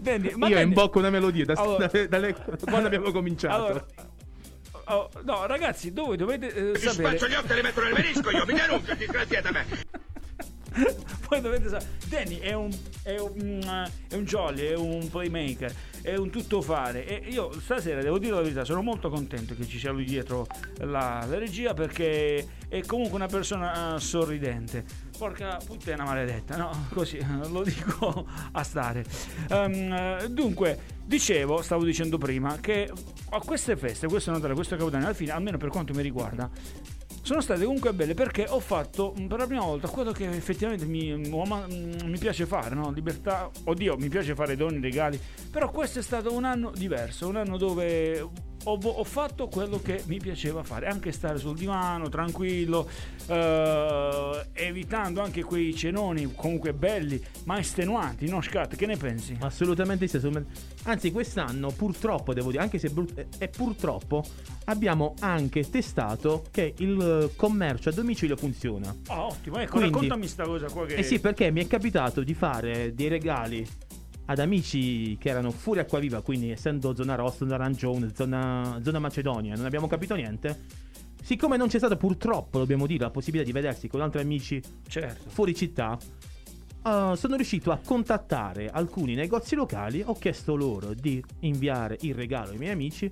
Danny, ma io Danny- imbocco una melodia da, Allora- dalle- dalle- quando abbiamo cominciato. Allora, oh, no, ragazzi, voi dovete eh, Ti sapere. spaccio gli occhi e li metto nel menisco io, mi denuncio, disgraziata me! Voi dovete sapere, Danny è un, è, un, è un jolly, è un playmaker, è un tuttofare. E io stasera devo dire la verità, sono molto contento che ci sia lui dietro la, la regia perché è comunque una persona eh, sorridente. Porca puttana maledetta, no? Così eh, lo dico a stare. Eh, dunque, dicevo, stavo dicendo prima, che a queste feste, questo Natale, questo Capodanno, alla fine, almeno per quanto mi riguarda, sono state comunque belle perché ho fatto mm, per la prima volta quello che effettivamente mi, mi- mi piace fare, no? Libertà, oddio, mi piace fare doni, regali, però questo è stato un anno diverso, un anno dove ho, ho fatto quello che mi piaceva fare, anche stare sul divano, tranquillo, eh, evitando anche quei cenoni comunque belli, ma estenuanti, no Scat, che ne pensi? Assolutamente sì. assolutamente- Anzi, quest'anno purtroppo devo dire, anche se brut- eh, è purtroppo, abbiamo anche testato che il commercio a domicilio funziona. Ah, ottimo, ecco, Quindi- raccontami sta cosa qua che... Eh sì, perché mi è capitato di fare dei regali ad amici che erano fuori Acquaviva, quindi essendo zona rossa, zona arancione, zona, zona Macedonia, non abbiamo capito niente. Siccome non c'è stata purtroppo, dobbiamo dire, la possibilità di vedersi con altri amici Certo. fuori città, eh, sono riuscito a contattare alcuni negozi locali, ho chiesto loro di inviare il regalo ai miei amici,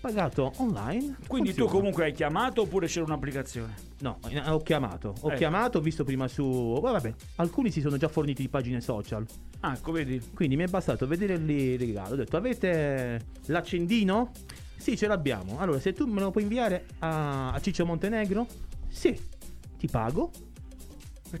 pagato online. Quindi tu funziona. comunque hai chiamato oppure c'era un'applicazione? No, eh, ho chiamato, ho Eh. chiamato, ho visto prima su... vabbè, alcuni si sono già forniti di pagine social. Ah, ecco, vedi? Quindi mi è bastato vedere lì il regalo. Ho detto, avete l'accendino? Sì, ce l'abbiamo. Allora, se tu me lo puoi inviare a, a Ciccio Montenegro? Sì, ti pago.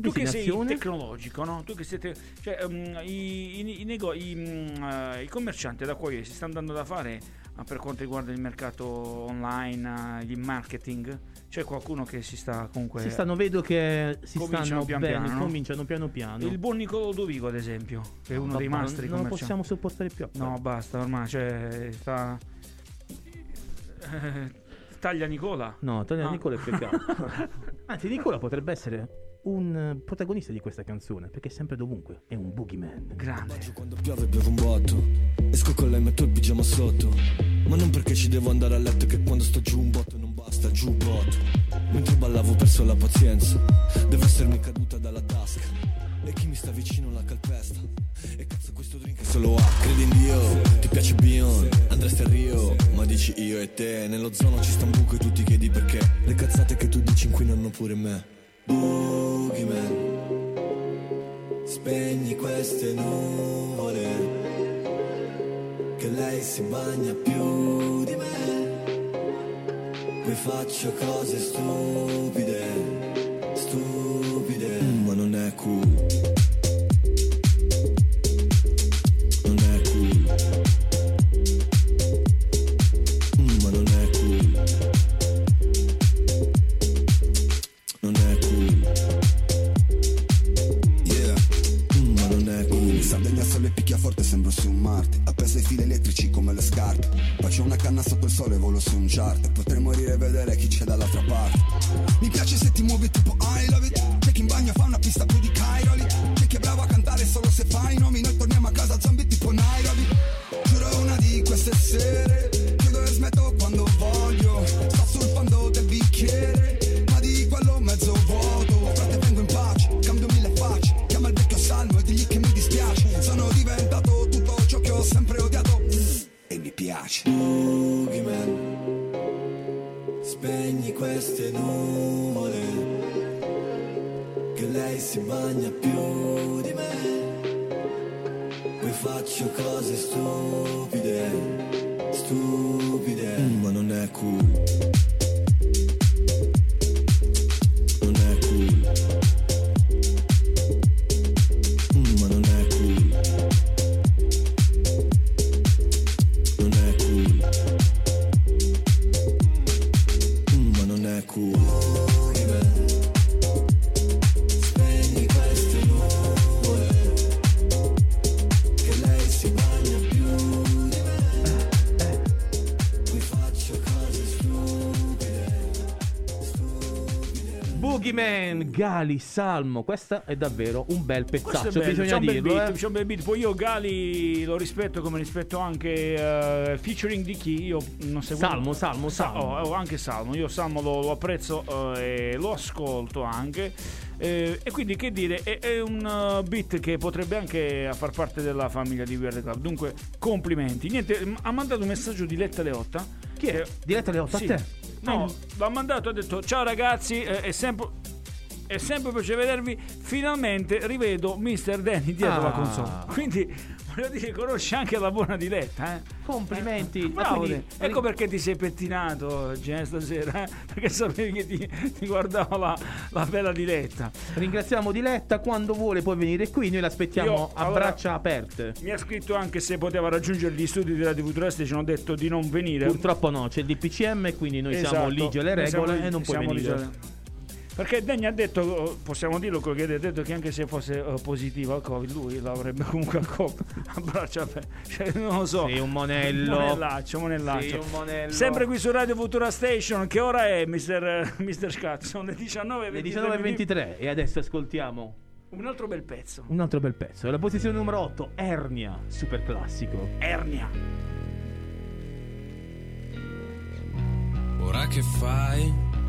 Tu che sei tecnologico, no? Tu che siete. Cioè, um, i, i- i nego- i, eh, i commercianti da qua si stanno dando da fare per quanto riguarda il mercato online, eh, il marketing. C'è qualcuno che si sta comunque. Si stanno, vedo che si Cominciano stanno pian bene, piano, no? cominciano piano piano. Il buon Nicolo Dovigo, ad esempio, che è uno No, dei ma mastri Non lo commercianti. possiamo sopportare più. No, basta, ormai, cioè, sta... Taglia Nicola. No, Taglia Ah. Nicola è peccato. Anzi, Nicola potrebbe essere un eh, protagonista di questa canzone, perché è sempre dovunque. È un boogeyman. Grande. Quando piove bevo un botto. Esco con lei metto il pigiama sotto. Ma non perché ci devo andare a letto Che quando sto giù un botto non basta giù botto. Mentre ballavo ho perso la pazienza. Deve essermi caduta dalla tasca. E chi mi sta vicino la calpesta. E cazzo questo drink è solo A Credi in Dio, ti piace Bion Andresti a Rio, ma dici io e te. Nello zono ci sta un buco e tu ti chiedi perché. Le cazzate che tu dici inquinano pure me Boogeyman Spegni queste nuvole Che lei si bagna più di me. Poi faccio cose stupide Stupide Ma non è cool Marte. Appeso ai fili elettrici come le scarpe. Faccio una canna sotto il sole, volo su un chart. Potrei morire e vedere chi c'è dall'altra parte. Mi piace se ti muovi tipo I love it. C'è chi in bagno fa una pista più di Cairoli. C'è chi è bravo a cantare solo se fa i nomi. Noi torniamo a casa zombie tipo Nairobi. Giuro una di queste sere. Piace. Boogeyman Spegni queste nuvole Che lei si bagna più di me. Poi faccio cose stupide Stupide. Ma non è cool Gali, Salmo. Questa è davvero un bel Questo pezzaccio, bello, bisogna c'è un bel dirlo. beat, eh. c'è un bel beat. Poi io Gali lo rispetto come rispetto anche eh, featuring di chi io non seguo. Salmo, Salmo, Sa- Salmo. oh, oh, anche Salmo. Io Salmo lo, lo apprezzo eh, e lo ascolto anche. Eh, e quindi che dire, è, è un uh, beat che potrebbe anche far parte della famiglia di Weird Club. Dunque, complimenti. Niente, ha mandato un messaggio di Letta Leotta. Chi è? Diletta Leotta, a Sì. te? No, l'ha mandato, ha detto ciao ragazzi, eh, è sempre... È sempre un piacere vedervi. Finalmente rivedo Mr. Danny dietro Ah. la console. Quindi voglio dire, conosci anche la buona diletta. Eh? Complimenti. Eh, bravo, quindi- ecco perché ti sei pettinato eh, stasera. eh? Perché sapevi che ti, ti guardava la, la bella diletta. Ringraziamo Diletta quando vuole può venire qui, noi l'aspettiamo Io, a allora, braccia aperte. Mi ha scritto anche se poteva raggiungere gli studi della TV Trust e ci hanno detto di non venire. Purtroppo no, c'è il DPCM, quindi noi siamo Esatto, ligi alle siamo regole ligi- e non puoi siamo venire. Perché Degni ha detto, possiamo dirlo quello che ha detto, che anche se fosse eh, positivo al Covid, lui l'avrebbe comunque a braccia aperte. Cioè, non lo so. Sì, un monello. Monellaccio, monellaccio. Sì, un monello. Sempre qui su Radio Futura Station, che ora è, Mr. Mr. Scott? Sono le 19.23. Le 19.23 e adesso ascoltiamo Un altro bel pezzo. un altro bel pezzo. La posizione numero 8, Ernia, super classico. Ernia. Ora che fai?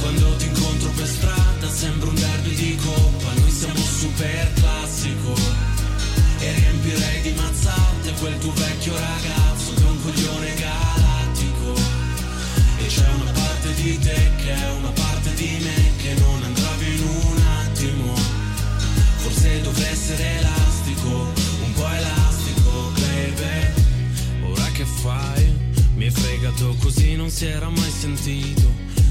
Quando ti incontro per strada sembra un derby di coppa, noi siamo super classico. E riempirei di mazzate quel tuo vecchio ragazzo che è un coglione galattico. E c'è una parte di te che è una parte di me che non andrà via in un attimo. Forse dovrei essere elastico, un po' elastico, baby. Ora che fai? Mi hai fregato così non si era mai sentito.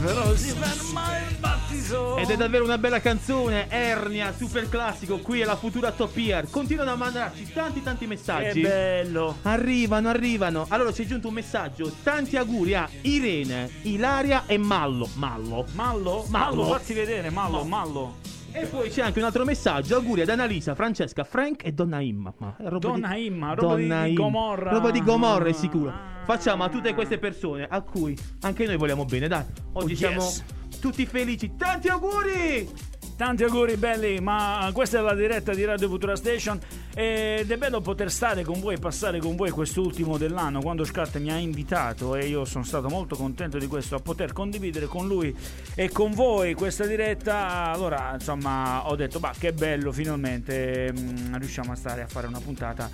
Però si ferma il battito Ed è davvero una bella canzone, Ernia, super classico, qui è la futura top year. Continuano a mandarci tanti tanti messaggi. Che bello. Arrivano, arrivano. Allora ci è giunto un messaggio. Tanti auguri a Irene, Ilaria e Mallo. Mallo. Mallo? Mallo, fatti vedere, Mallo, Mallo. E poi c'è anche un altro messaggio. Auguri ad Annalisa, Francesca, Frank e Donna Imma. Ma roba Donna di... Imma, roba di- Donna di. Gomorra. Roba di Gomorra, è sicuro. Facciamo a tutte queste persone a cui anche noi vogliamo bene, dai. Oggi Oh, siamo yes. tutti felici. Tanti auguri! Tanti auguri belli, ma questa è la diretta di Radio Futura Station ed è bello poter stare con voi, passare con voi quest'ultimo dell'anno quando Scat mi ha invitato e io sono stato molto contento di questo, a poter condividere con lui e con voi questa diretta. Allora, insomma, ho detto, bah, che bello, finalmente mm, riusciamo a stare a fare una puntata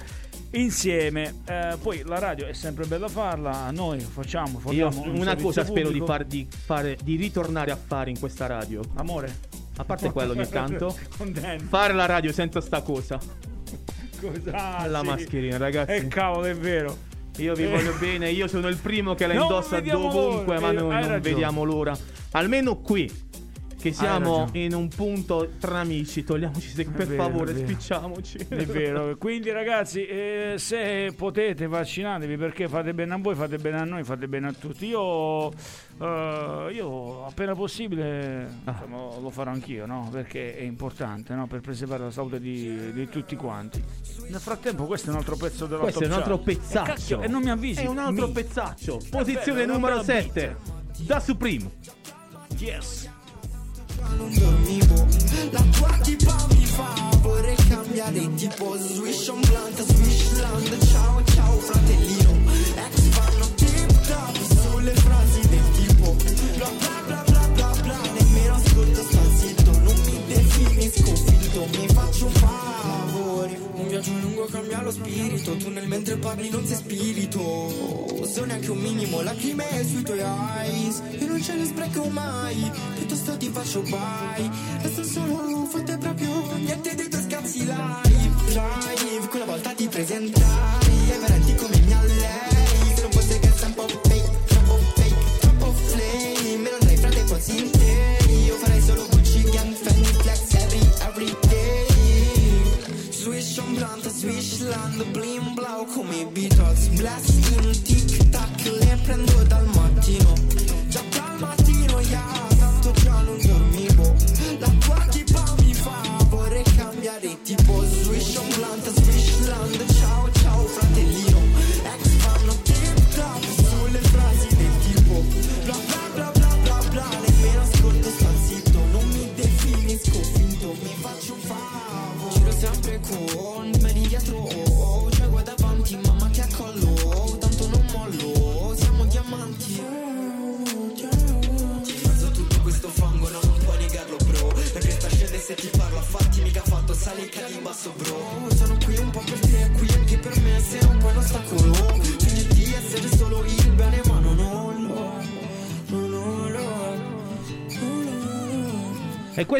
insieme. Eh, poi la radio è sempre bella farla, noi facciamo, Io forniamo un una cosa spero di, far, di, fare, di ritornare a fare in questa radio. Amore. A parte quello ogni tanto. Fare la radio senza sta cosa. Cosa? la sì. mascherina, ragazzi. Eh cavolo, è vero. Io vi Eh. voglio bene, io sono il primo che la indossa dovunque, l'ora, ma eh, noi non ragione. vediamo l'ora. Almeno qui. Che siamo in un punto tra amici, togliamoci se- per vero, favore, vero. spicciamoci. È vero, quindi ragazzi, eh, se potete vaccinatevi perché fate bene a voi, fate bene a noi, fate bene a tutti. Io, eh, io appena possibile Ah. insomma, lo farò anch'io, no? Perché è importante no? per preservare la salute di, di tutti quanti. Nel frattempo, questo è un altro pezzo della Questo è un altro. Eh, pezzaccio. cacchio, e non mi avvisi. È un altro Mi- pezzaccio. Posizione bello, numero una bella 7. Da Supreme. Yes. Non dormivo La tua tipa mi fa Vorrei cambiare tipo Swish on blunt, Swishland Ciao ciao fratellino. Ex fanno tip top Sulle frasi del tipo Bla bla bla bla bla Nemmeno ascolto sta Non mi definisco finto Mi faccio Un viaggio lungo cambia lo spirito. Tu nel mentre parli non sei spirito. Sono neanche un minimo lacrime sui tuoi eyes. Io non ce ne spreco mai Piuttosto ti faccio bye. Resto solo fotte proprio Niente dei tuoi scazzi live. Live Quella volta ti presentai Ai parenti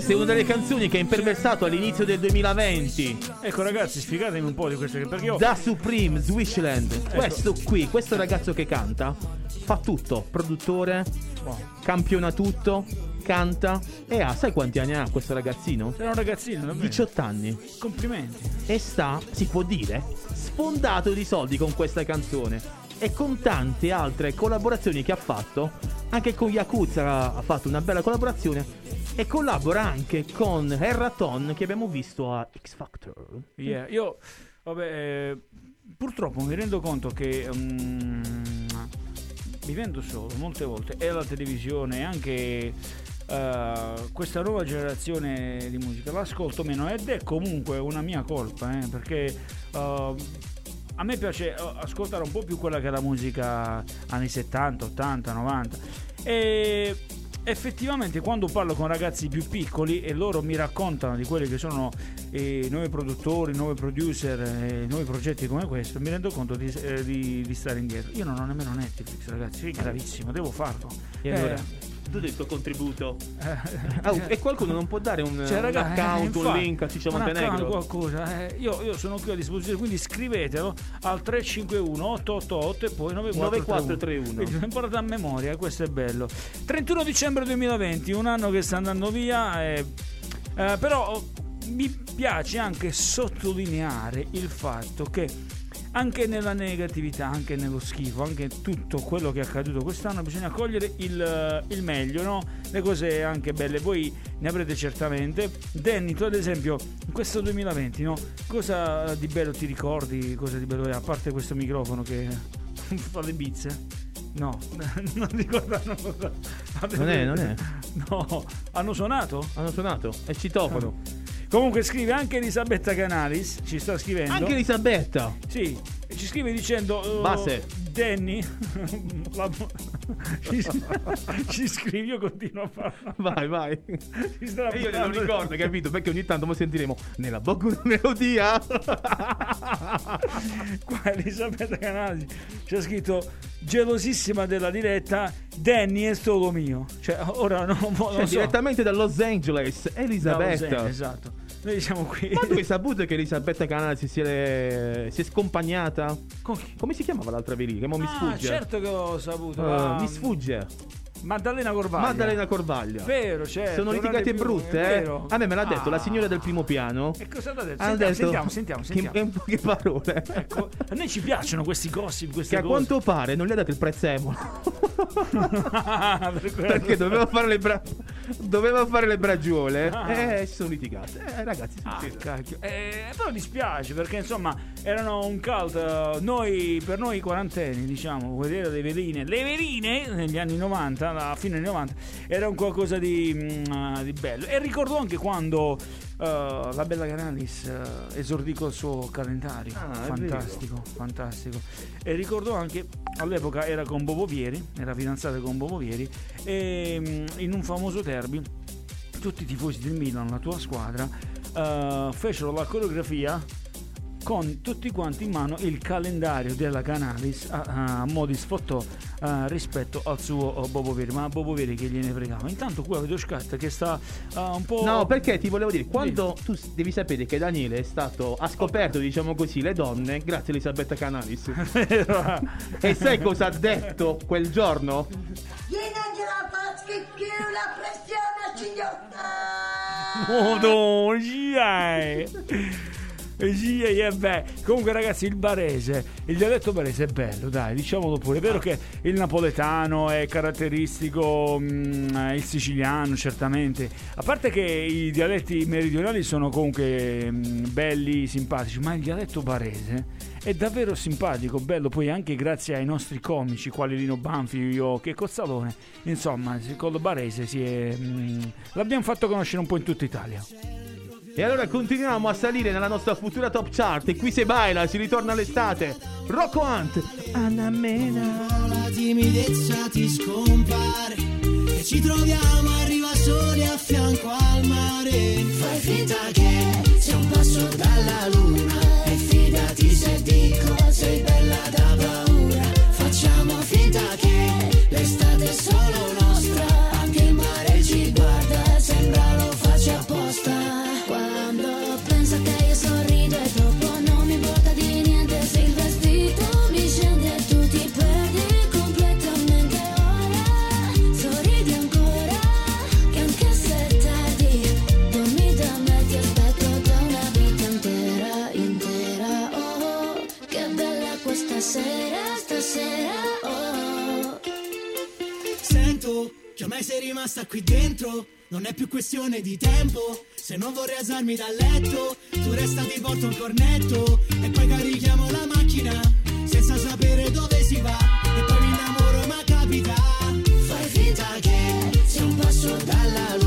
questa è una delle canzoni che ha imperversato all'inizio del 2020. Ecco ragazzi, spiegatemi un po' di queste perché io Da Supreme, Swishland. Questo qui, questo ragazzo che canta, fa tutto. Produttore, campiona tutto, canta. E ha, sai quanti anni ha questo ragazzino? Sei un ragazzino, davvero. 18 anni. Complimenti. E sta, si può dire, sfondato di soldi con questa canzone. E con tante altre collaborazioni che ha fatto. Anche con Yakuza ha fatto una bella collaborazione. E collabora anche con Erraton che abbiamo visto a X Factor. Yeah, io vabbè, eh, purtroppo mi rendo conto che mm, vivendo solo molte volte e alla televisione e anche eh, questa nuova generazione di musica l'ascolto meno ed è comunque una mia colpa eh, perché eh, a me piace eh, ascoltare un po' più quella che è la musica anni 70, 80, 90 e effettivamente quando parlo con ragazzi più piccoli e loro mi raccontano di quelli che sono i nuovi produttori, nuovi producer, eh, nuovi progetti come questo, mi rendo conto di, eh, di- di stare indietro. Io non ho nemmeno Netflix, ragazzi, è gravissimo, devo farlo. E allora, Eh, hai il tuo contributo. Ah, e qualcuno non può dare un, cioè, un raga, account, eh, un infatti, link a Ciccio un Montenegro? qualcosa. eh, io, io sono qui a disposizione, quindi scrivetelo al 351 888 e poi 9431. 9431. Quindi imparato a memoria, questo è bello. 31 dicembre 2020, un anno che sta andando via, eh, eh, però oh, mi piace anche sottolineare il fatto che anche nella negatività, anche nello schifo, anche tutto quello che è accaduto quest'anno, bisogna cogliere il, il meglio, no? le cose anche belle. Voi ne avrete certamente. Danny, tu ad esempio, in questo 2020, no? cosa di bello ti ricordi? Cosa di bello è? A parte questo microfono che fa le bizze? No, non ricordano cosa. Non è, non è. No, hanno suonato? Hanno suonato, è citofono. Comunque scrive anche Elisabetta Canalis, ci sta scrivendo. Anche Elisabetta. Sì, ci scrive dicendo... uh, Base. Danny, la- ci, ci scrivi, io continuo a farlo. Vai, vai. Ci sta E io parlando- ricordo, capito? Perché ogni tanto mo sentiremo nella bocca una melodia. Qua Elisabetta Canali ci ha scritto gelosissima della diretta Danny è solo mio cioè ora non, non Cioè, so direttamente da Los Angeles, Elisabetta. Da Los Angeles, esatto noi siamo qui Ma tu hai saputo che Elisabetta Canale si, si è, si è scompagnata? Come si chiamava l'altra velina? Che mo mi Ah, sfugge. certo che l'ho saputo Eh, ma- mi sfugge. Maddalena Corvaglia Maddalena Corvaglia. vero certo Sono litigate più- brutte, eh? A me me l'ha detto Ah. la signora del primo piano. e cosa ti ha detto? Sentiamo, detto sentiamo sentiamo, che- sentiamo. che in poche parole. Ecco, a noi ci piacciono questi gossip queste Che a cose quanto pare non gli ha dato il prezzemolo. Per perché doveva fare le, bra- doveva fare le bragiole. Ah. E si sono litigate. Eh, ragazzi, Ah, cacchio. Eh, però dispiace perché insomma erano un cult. eh, Noi, per noi quarantenni, diciamo, vedere le veline, le veline negli anni 90, alla fine anni 90, era un qualcosa di, mm, di bello. E ricordo anche quando eh, la Bella Canalis eh, esordì col suo calendario. Ah, fantastico, fantastico. E ricordo anche all'epoca era con Bobo Vieri, era fidanzata con Bobo Vieri, e mm, in un famoso derby tutti i tifosi del Milan, la tua squadra, eh, fecero la coreografia con tutti quanti in mano il calendario della Canalis a, a mo' di sfottò eh, rispetto al suo eh, Bobo Vieri, ma Bobo Vieri che gliene fregava. Intanto qua vedo Scat che sta eh, un po'... No, perché ti volevo dire, quando tu devi sapere che Daniele è stato, ha scoperto, diciamo così, le donne grazie a Elisabetta Canalis. e sai cosa ha detto quel giorno? Vieni anche la pressione a Modo, yeah. Sì, eh, beh. Comunque ragazzi il barese, il dialetto barese è bello, dai, diciamolo pure. È vero che il napoletano è caratteristico, mm, il siciliano certamente. A parte che i dialetti meridionali sono comunque mm, belli, simpatici, ma il dialetto barese è davvero simpatico, bello, poi anche grazie ai nostri comici, quali Lino Banfi o che Cozzalone. Insomma, con lo barese si è, mm, l'abbiamo fatto conoscere un po' in tutta Italia. E allora continuiamo a salire nella nostra futura top chart. E qui se baila, si ritorna all'estate. Rocco Hunt, Anna Mena. La timidezza ti scompare e ci troviamo arriva soli a fianco al mare. Fai finta che sei un passo dalla luna e fidati se dico sei bella da paura. Facciamo finta che l'estate è solo nostra, Sento che ormai sei rimasta qui dentro. Non è più questione di tempo. Se non vorrei alzarmi dal letto, tu resta ti porto un cornetto. E poi carichiamo la macchina senza sapere dove si va. E poi mi innamoro, ma capita. Fai finta che sia un passo dalla luna.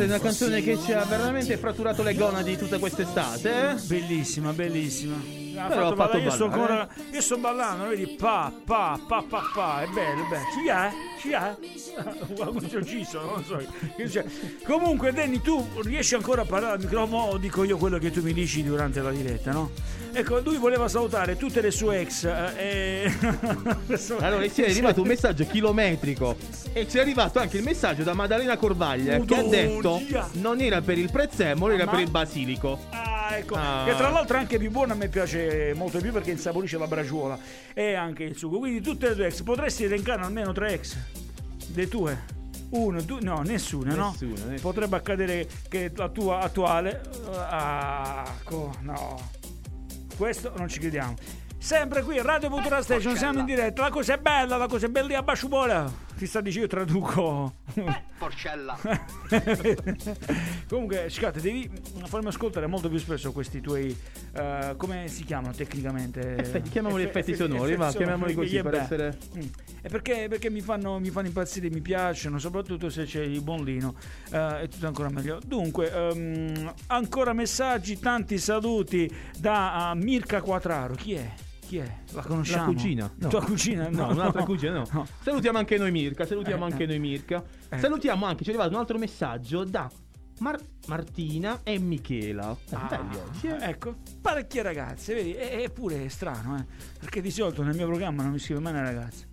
Questa è una canzone che ci ha veramente fratturato le gonadi tutta quest'estate. eh? Bellissima, bellissima. Ha Però fatto fatto ballare, io sto ballare, ancora. Io sto ballando, vedi? Pa, pa, pa, pa, pa. È bello, è bello. Ci è? Ci è? Guarda, ci ucciso, non so. Comunque, Danny, tu riesci ancora a parlare al microfono o dico io quello che tu mi dici durante la diretta, no? Ecco, lui voleva salutare tutte le sue ex. eh, e... Allora, ci è arrivato un messaggio chilometrico e ci è arrivato anche il messaggio da Maddalena Corvaglia che ha detto non era per il prezzemolo, era Ma- per il basilico. Ah, ecco. Ah. Che tra l'altro è anche più buono, a me piace molto di più perché insaporisce la braciuola e anche il sugo. Quindi tutte le tue ex, potresti elencare almeno tre ex? Le tue? Uno, due, no, nessuna, no? Nessuna. Potrebbe accadere che la tua attuale. Ah, co- no. Questo non ci crediamo. Sempre qui, Radio Cultura Station, siamo in diretta. La cosa è bella, la cosa è bella a Basciubola. Ti sta dicendo, io traduco. Porcella. Comunque, Scat, devi farmi ascoltare molto più spesso questi tuoi. eh, come si chiamano tecnicamente? Effetti, chiamiamoli Effe- effetti effe- sonori, effetti chiamiamoli così per beh. essere- Mm. E perché, perché mi, fanno, mi fanno impazzire, mi piacciono, soprattutto se c'è il buon lino, eh, è tutto ancora meglio. Dunque, ehm, ancora messaggi, tanti saluti da uh, Mirka Quatraro. Chi è? Chi è? La conosciamo? La cugina? No. Tua cugina? No, un'altra cugina, no. Salutiamo anche noi Mirka, salutiamo Eh, anche eh. noi Mirka. Eh. Salutiamo anche, ci è arrivato un altro messaggio da Mar- Martina e Michela. Ah, belli oggi, eh. Ecco, parecchie ragazze, vedi? E- Eppure è strano, eh? Perché di solito nel mio programma non mi scrive mai una ragazza.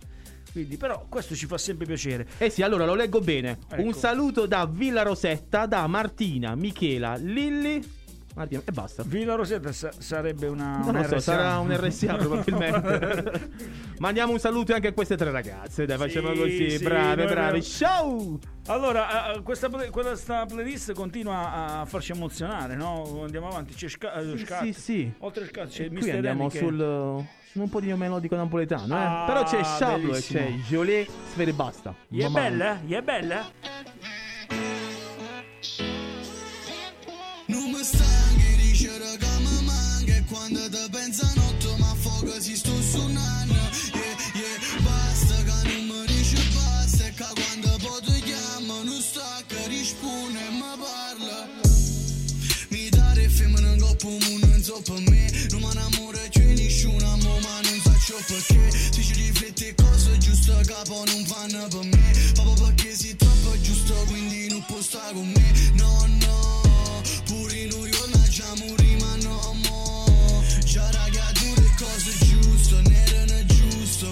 Quindi, però, questo ci fa sempre piacere. Eh sì, allora lo leggo bene. Ecco. Un saluto da Villa Rosetta, da Martina, Michela, Lilli Martina, e basta. Villa Rosetta sa- sarebbe una. Non lo so, sarà un RSA probabilmente. Mandiamo un saluto anche a queste tre ragazze. Dai, facciamo Sì, così. sì, brave, noi- brave. Ciao! Allora, questa, play- questa playlist continua a farci emozionare, no? Andiamo avanti. C'è Sca- eh, Sì, Scat. sì, sì. Oltre a Scat c'è E qui Mr. andiamo che- sul, su un po' di melodico napoletano. Eh? Ah, Però c'è Shablo e c'è Jolet, Sfere basta. È bella? È bella? Non mi stanchi di dire che mi manca E quando ti penso a notte ma fuoco si sto suonando Yeah, yeah, basta che non mi dici basta. E che quando poi ti chiamo non sta che risponde e mi parla. Mi dare femmina in coppa non so per me. Non mi innamoro di nessuno ma non so perché. Se ci rifletti cose giuste capo non fanno per me. Proprio perché sei troppo giusto quindi non può stare con me. No no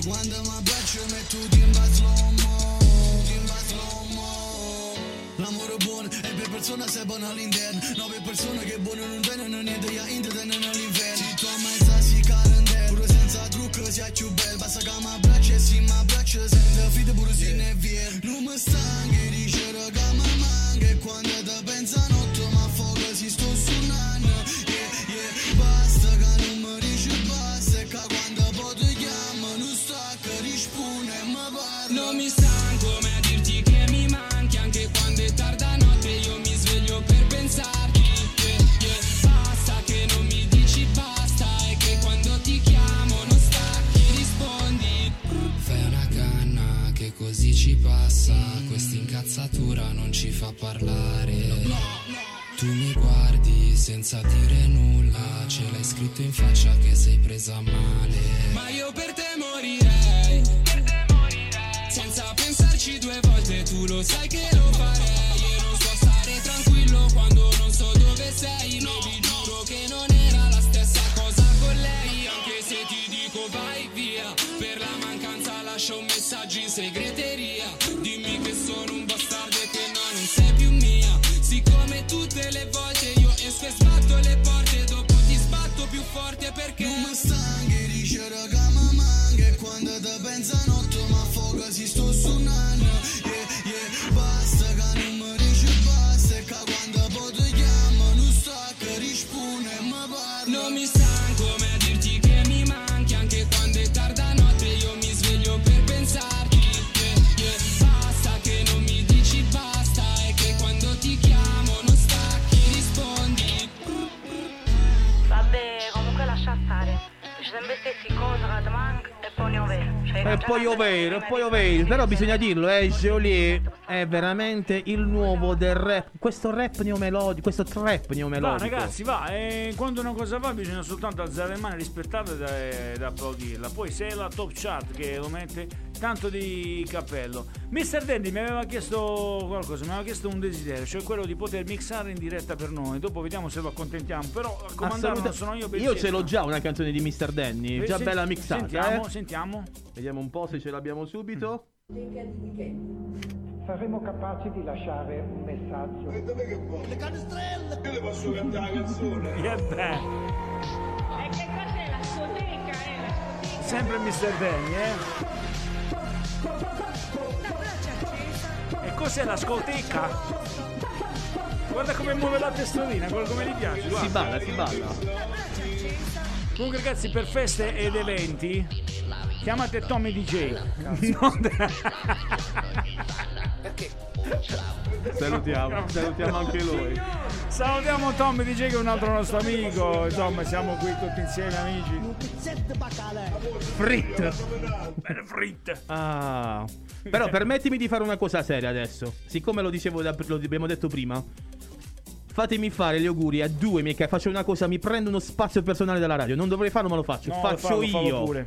giusto Quando mi abbraccio metto in slow mo in slow mo L'amore è buono e per persona sei buono all'interno No per persone che buono non tengono niente Ya intrattengono all'inferno Se tu mai sai si carende Pure senza trucco sia più bello Basta che mi abbraccia e si mi abbraccia Senza fide pure se ne viene Non mi stanchi di dire che mi manca E quando ti penso a senza dire nulla, ce l'hai scritto in faccia che sei presa male. Ma io per te morirei. Senza pensarci due volte Tu lo sai che E poi ovvero, e poi ovvero. Però bisogna dirlo, eh, Jolie è veramente il nuovo del rap. Questo rap neomelodico, questo trap Va neomelodico. ragazzi, va, e quando una cosa va bisogna soltanto alzare le mani, rispettarla ed applaudirla. Poi se è la top chart che lo mette, tanto di cappello. Mr. Dandy mi aveva chiesto qualcosa, mi aveva chiesto un desiderio, cioè quello di poter mixare in diretta per noi. Dopo vediamo se lo accontentiamo. Però Assolutamente. sono io per Io ce l'ho già una canzone di Mr. Danny, Eh, già sen- bella mixata. sentiamo, eh. sentiamo. Vediamo un po' se ce l'abbiamo subito. Saremo capaci di lasciare un messaggio. Le canestrelle Io le posso cantare la canzone Yeah, beh. E che cos'è la scoteca? Eh, la scoteca. Sempre Mr. Danny, eh. E cos'è la scoteca? Guarda come muove la testolina, guarda come gli piace. Si guarda. balla, si balla. Comunque ragazzi per feste ed eventi chiamate Tommy DJ. Non- Salutiamo, salutiamo anche lui. Salutiamo Tommy DJ che è un altro nostro amico. Insomma siamo qui tutti insieme amici. Frit. Bene frit. Ah. Però permettimi di fare una cosa seria adesso. Siccome lo dicevo, da- lo abbiamo detto prima. Fatemi fare gli auguri a due miei cari. Faccio una cosa, mi prendo uno spazio personale dalla radio. Non dovrei farlo, ma lo faccio. No, faccio fallo, fallo io.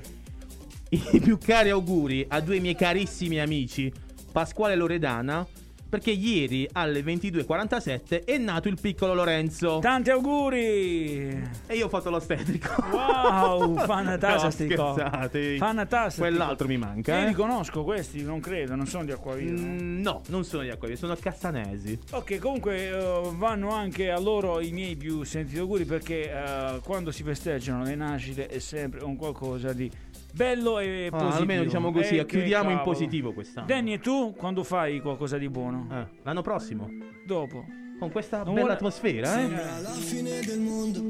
I più cari auguri a due miei carissimi amici, Pasquale e Loredana. Perché ieri alle 22.47 è nato il piccolo Lorenzo. Tanti auguri! E io ho fatto l'ostetrico. Wow, fantastico. No, scherzate. Fantastico. Quell'altro mi manca. Io eh. li conosco questi, non credo, non sono di Acquavia. Mm, no, non sono di Acquavia, sono cassanesi. Ok, comunque eh, vanno anche a loro i miei più sentiti auguri perché eh, quando si festeggiano le nascite è sempre un qualcosa di bello e Ah, positivo. almeno diciamo così, Eh, chiudiamo in positivo quest'anno. Danny, e tu quando fai qualcosa di buono? Eh, l'anno prossimo. Dopo. Con questa Non bella vuole- atmosfera, eh? Sembra la fine del mondo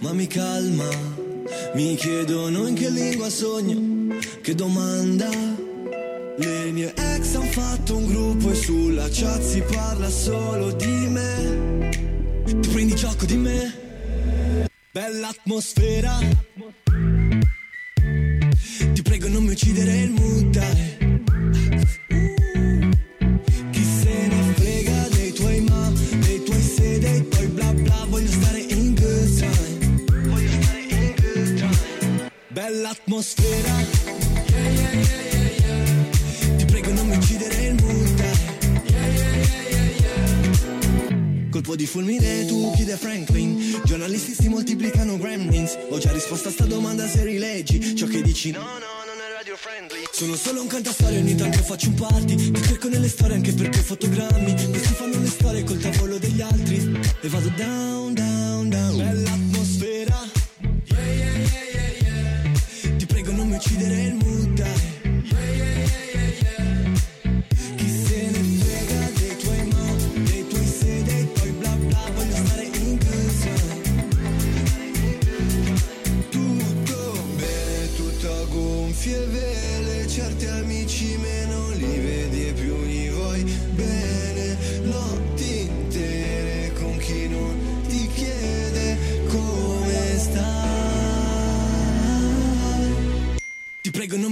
Ma mi calma Mi chiedono in che lingua sogno Che domanda Le mie ex han fatto un gruppo E sulla chat si parla solo di me Tu prendi gioco di me Bella atmosfera uccidere il mood. Dai chi se ne frega dei tuoi ma, dei tuoi se, dei bla bla Voglio stare in good time. Bella atmosfera. Yeah, yeah, yeah. Ti prego non mi uccidere il yeah. Colpo di fulmine tu chiede Franklin. Giornalisti si moltiplicano gremlins. Ho già risposto a sta domanda se rileggi Ciò che dici. No no Sono solo un cantastorie ogni tanto faccio un party. Ti cerco nelle storie anche perché fotogrammi. Questi fanno le storie col tavolo degli altri. E vado down down down. Bella atmosfera Yeah yeah yeah. Ti prego non mi uccidere il mood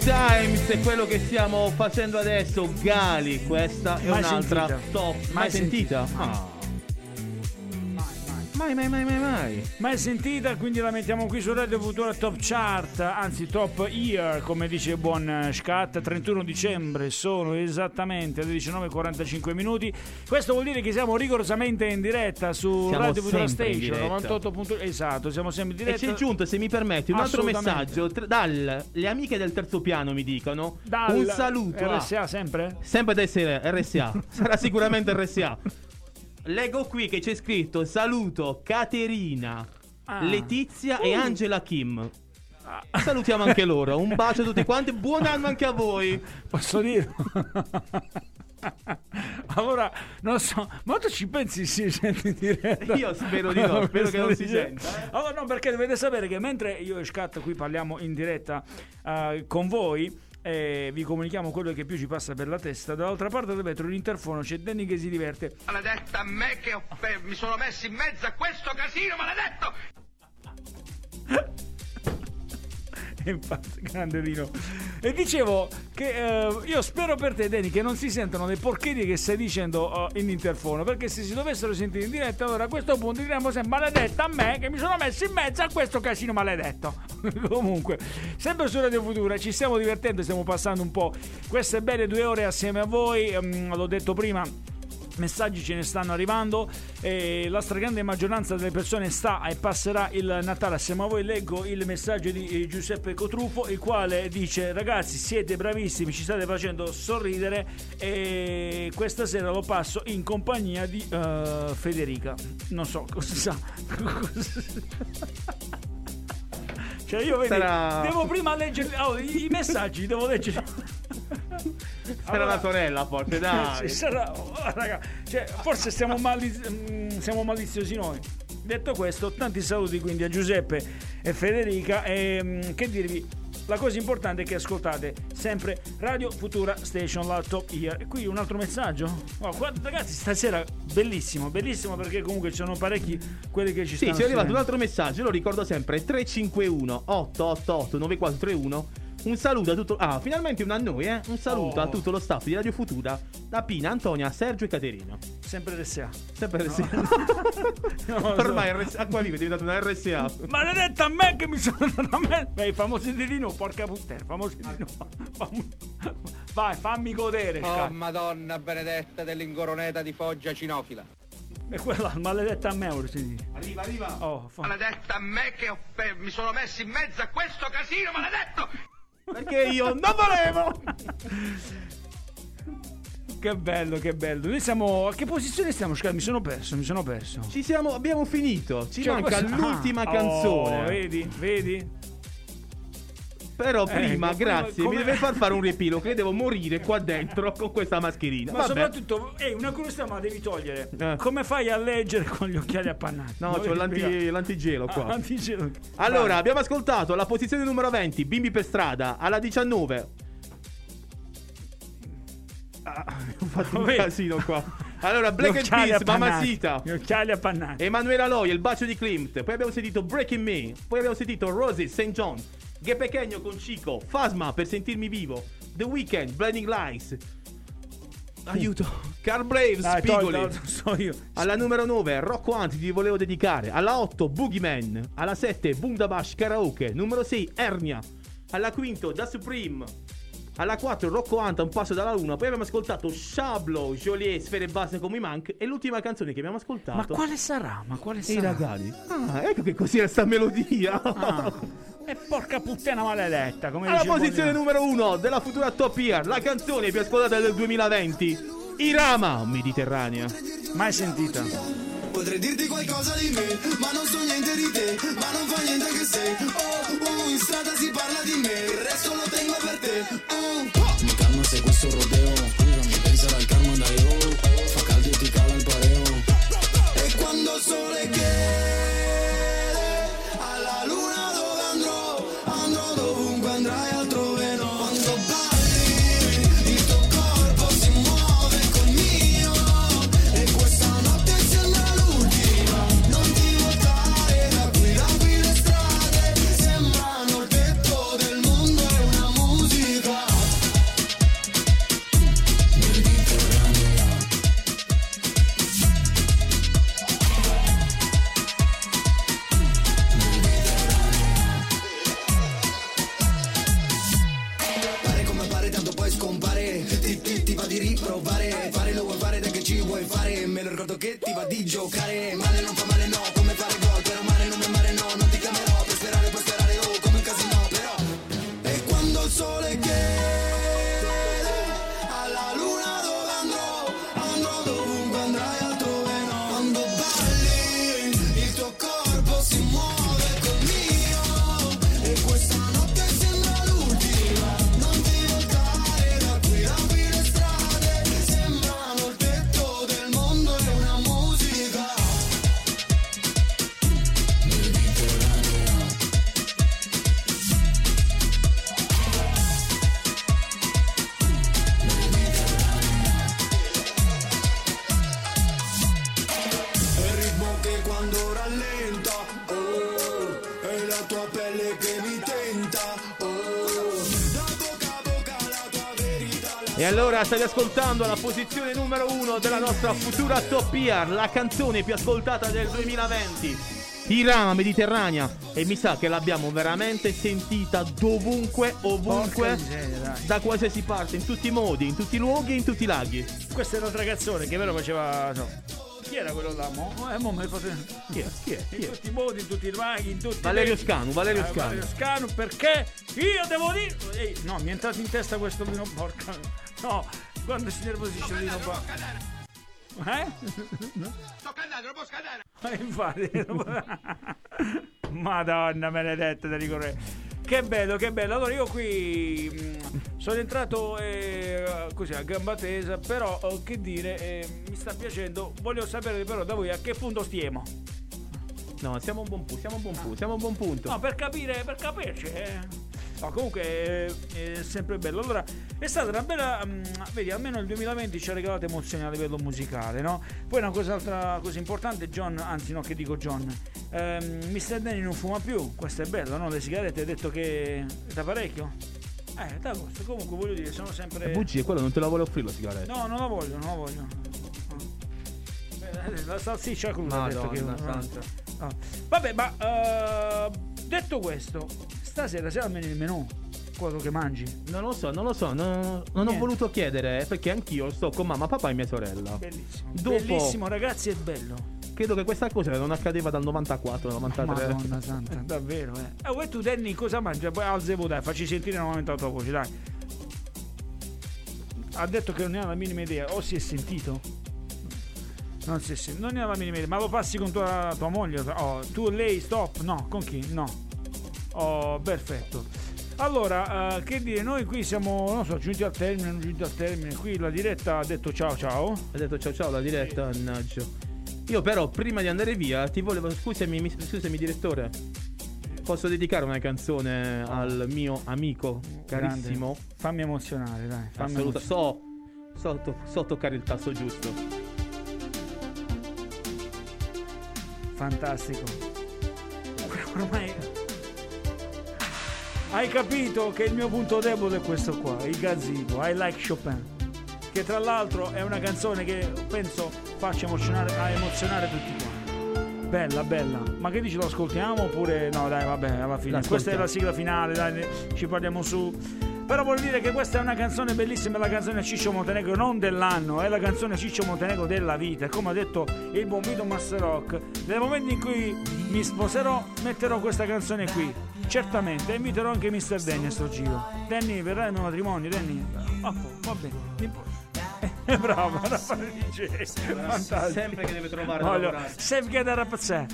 Times è quello che stiamo facendo adesso. Gali, questa è Mai un'altra sentita. top. Mai, Mai sentita? sentita. Ah. Mai, mai, mai, mai, mai. Mai sentita, quindi la mettiamo qui su Radio Futura Top Chart, anzi Top Year, come dice il buon Scat, 31 dicembre, sono esattamente le 19.45 minuti. Questo vuol dire che siamo rigorosamente in diretta su Siamo Radio Futura Station diretta. 98. punto- Esatto, siamo sempre in E diretta. c'è giunto, se mi permetti, un altro messaggio. Tra- dal, le amiche del terzo piano mi dicono Dal un saluto. a- RSA sempre? Sempre da essere RSA. Sarà sicuramente RSA. Leggo qui che c'è scritto saluto Caterina, Ah. Letizia e Uh. Angela Kim. Salutiamo anche loro. Un bacio a tutti quanti. Buon anno anche a voi. Posso dire? allora, non so, ma tu ci pensi si sente in diretta? Io spero di no, spero che non si senta, eh. Allora, no, perché dovete sapere che mentre io e Scat qui parliamo in diretta eh, con voi, eh, vi comunichiamo quello che più ci passa per la testa. Dall'altra parte del vetro, l'interfono, c'è Danny che si diverte. Maledetta me che ho- eh, mi sono messo in mezzo a questo casino, maledetto! Grande Dino. E dicevo che eh, io spero per te, Dani, che non si sentano le porcherie che stai dicendo eh, in interfono. Perché se si dovessero sentire in diretta, allora a questo punto diremmo sempre maledetta a me che mi sono messo in mezzo a questo casino maledetto. Comunque, sempre su Radio Futura ci stiamo divertendo, stiamo passando un po' queste belle due ore assieme a voi. Ehm, l'ho detto prima. Messaggi ce ne stanno arrivando e la stragrande maggioranza delle persone sta e passerà il Natale assieme a voi. Leggo il messaggio di eh, Giuseppe Cotrufo, il quale dice: Ragazzi, siete bravissimi, ci state facendo sorridere. E questa sera lo passo in compagnia di eh, Federica. Non so cosa sa. Cioè, io vedi, Sarà- devo prima leggere oh, i, messaggi, devo leggere. Sarà la sorella, forse, dai. Sarà- oh, raga, cioè, forse siamo, maliz- mm, siamo maliziosi noi. Detto questo, tanti saluti quindi a Giuseppe e Federica. E mm, che dirvi? La cosa importante è che ascoltate sempre Radio Futura Station, la top year. E qui un altro messaggio. Oh, guarda, ragazzi, stasera bellissimo, bellissimo perché comunque ci sono parecchi quelli che ci Sì, stanno. ci è arrivato un altro messaggio, lo ricordo sempre, 351 888 9431. Un saluto a tutto... Ah, finalmente un a noi, eh? Un saluto Oh. a tutto lo staff di Radio Futura, da Pina, Antonia, Sergio e Caterina. Sempre RSA. Sempre RSA. No, Ormai RSA, Acqua Viva è diventata una RSA. Maledetta a me che mi sono dato a me. Beh, i famosi di Rino, porca puttana, famosi di Rino. Vai, fammi godere. Oh Scar. madonna benedetta dell'ingoroneta di Foggia cinofila. E quella maledetta a me, ora si dice. Arriva, arriva. Oh, fa- Maledetta me che ho- mi sono messo in mezzo a questo casino, maledetto! Perché io non volevo! Che bello, che bello. Noi siamo. A che posizione stiamo? Scar? Mi sono perso, mi sono perso. Ci siamo, abbiamo finito. Ci Cioè, manca questo- l'ultima Ah, canzone. oh, vedi, vedi? Però Eh, prima, grazie, come- mi deve far fare un riepilogo che devo morire qua dentro con questa mascherina. Ma Vabbè. soprattutto, ehi, una curiosità, ma devi togliere. Eh. Come fai a leggere con gli occhiali appannati? No, c'ho l'anti- l'antigelo qua. Ah, l'antigelo. Allora, Vai. abbiamo ascoltato alla posizione numero 20, Bimbi per strada, alla 19. Ah, ho fatto un casino qua. Allora, Black and Peace. Mamacita. Gli occhiali appannati. Emanuela Loy, il bacio di Klimt. Poi abbiamo sentito Breaking Me. Poi abbiamo sentito Rosie St. John. Pequeño con Chico. Fasma per sentirmi vivo. The Weeknd, Blinding Lights. Aiuto. Car Braves, Dai, Spigoli. togli, so io. Alla numero 9, Rocco Anti ti volevo dedicare. Alla 8, Boogeyman. Alla 7, Bundabash Karaoke. Numero 6, Ernia. Alla 5, Da Supreme. Alla 4, Rocco Anta, un passo dalla luna. Poi abbiamo ascoltato Shablo, Joliet, Sfere Basse come i Mank. E l'ultima canzone che abbiamo ascoltato. Ma quale sarà? Ma quale I sarà? ragazzi. Ah, ecco che così era sta melodia. E porca puttana maledetta, come Alla posizione Bonino. numero 1 della futura Top Year, la canzone più ascoltata del 2020. Irama, Mediterranea. Mai sentita. Potrei dirti qualcosa di me, ma non so niente di te, ma non fa niente che sei. Oh, oh, in strada si parla di me, il resto lo tengo per te. Oh. Mi calma se questo rodeo Scusami, pensa al karma state ascoltando la posizione numero uno della nostra futura top year, la canzone più ascoltata del 2020. Irama Mediterranea e mi sa che l'abbiamo veramente sentita dovunque, ovunque, miseria, da qualsiasi parte, in tutti i modi, in tutti i luoghi, in tutti i laghi. Questa è un'altra canzone che però faceva. no. Chi era quello là? Mo? Eh, mo me fate... Chi è? Chi è? Chi In è? tutti i modi, in tutti i laghi, in tutti i Valerio. Scanu, Valerio Eh, Scanu. Valerio Scanu, perché io devo dire. Ehi, no, mi è entrato in testa questo vino porca. No, quando si nervosisce il vino porca. Eh? Sto cantando, non posso cantare. Eh, Infatti, Madonna benedetta da ricorrere. Che bello, che bello. Allora io qui mh, sono entrato eh, così a gamba tesa, però eh, che dire, eh, mi sta piacendo. Voglio sapere però da voi a che punto stiamo. No, siamo a un buon punto, siamo a un buon punto, siamo a un buon punto. No, per capire, per capirci. eh. No, comunque è, è sempre bello. Allora, è stata una bella. mm, vedi, almeno il 2020 ci ha regalato emozioni a livello musicale, no? Poi una cosa, altra cosa importante, John, anzi no, che dico John. ehm, Mr. Danny non fuma più, questo è bello, no? Le sigarette hai detto che è da parecchio? Eh, da questo. Comunque voglio dire, sono sempre. È bugie, quello non te la vuole offrire la sigaretta. No, non la voglio, non la voglio. Beh, La salsiccia cruda ha detto che Madonna santa. No. Vabbè, ma eh, detto questo, stasera c'è almeno il menù, quello che mangi. Non lo so, non lo so, non, non ho voluto chiedere eh, perché anch'io sto con mamma, papà e mia sorella. Bellissimo. Dopo- Bellissimo, ragazzi, è bello. Credo che questa cosa non accadeva dal 94, 93. Madonna santa, davvero, eh. E voi tu Danny cosa mangi? Poi alzevo dai, facci sentire nuovamente la tua voce, dai. Ha detto che non ne ha la minima idea, o si è sentito? Non si è sentito, non ne la minima idea, ma lo passi con tua, tua moglie? Oh, tu, lei, stop? No, con chi? No. Oh, perfetto. Allora, eh, che dire, noi qui siamo, non so, giunti al termine, non giunti al termine. Qui la diretta ha detto ciao ciao. Ha detto ciao ciao la diretta, mannaggia. Io però prima di andare via ti volevo scusami, mi- scusami direttore. Posso dedicare una canzone al mio amico carissimo? Grande. Fammi emozionare, dai. Fammi Assoluta- emozionare. so, so, so toccare il tasto giusto. Fantastico. Ormai hai capito che il mio punto debole è questo qua, il gazebo, I like Chopin. Che tra l'altro è una canzone che penso faccia emozionare, a emozionare tutti quanti. Bella, bella. Ma che dici, lo ascoltiamo oppure no? Dai, vabbè, alla fine. Questa è la sigla finale, dai, ci parliamo su. Però voglio dire che questa è una canzone bellissima, è la canzone Ciccio Montenegro, non dell'anno, è la canzone Ciccio Montenegro della vita. E come ha detto il buon Vito Master Rock, nel momento in cui mi sposerò, metterò questa canzone qui. Certamente, e inviterò anche Mr. Danny a sto giro. Danny, verrà al mio matrimonio, Danny? Boh, va bene. Pu- Eh, Bravo, bravo, DJ. Fantastico. Sempre che deve trovare Voglio- sempre che da rapazzare.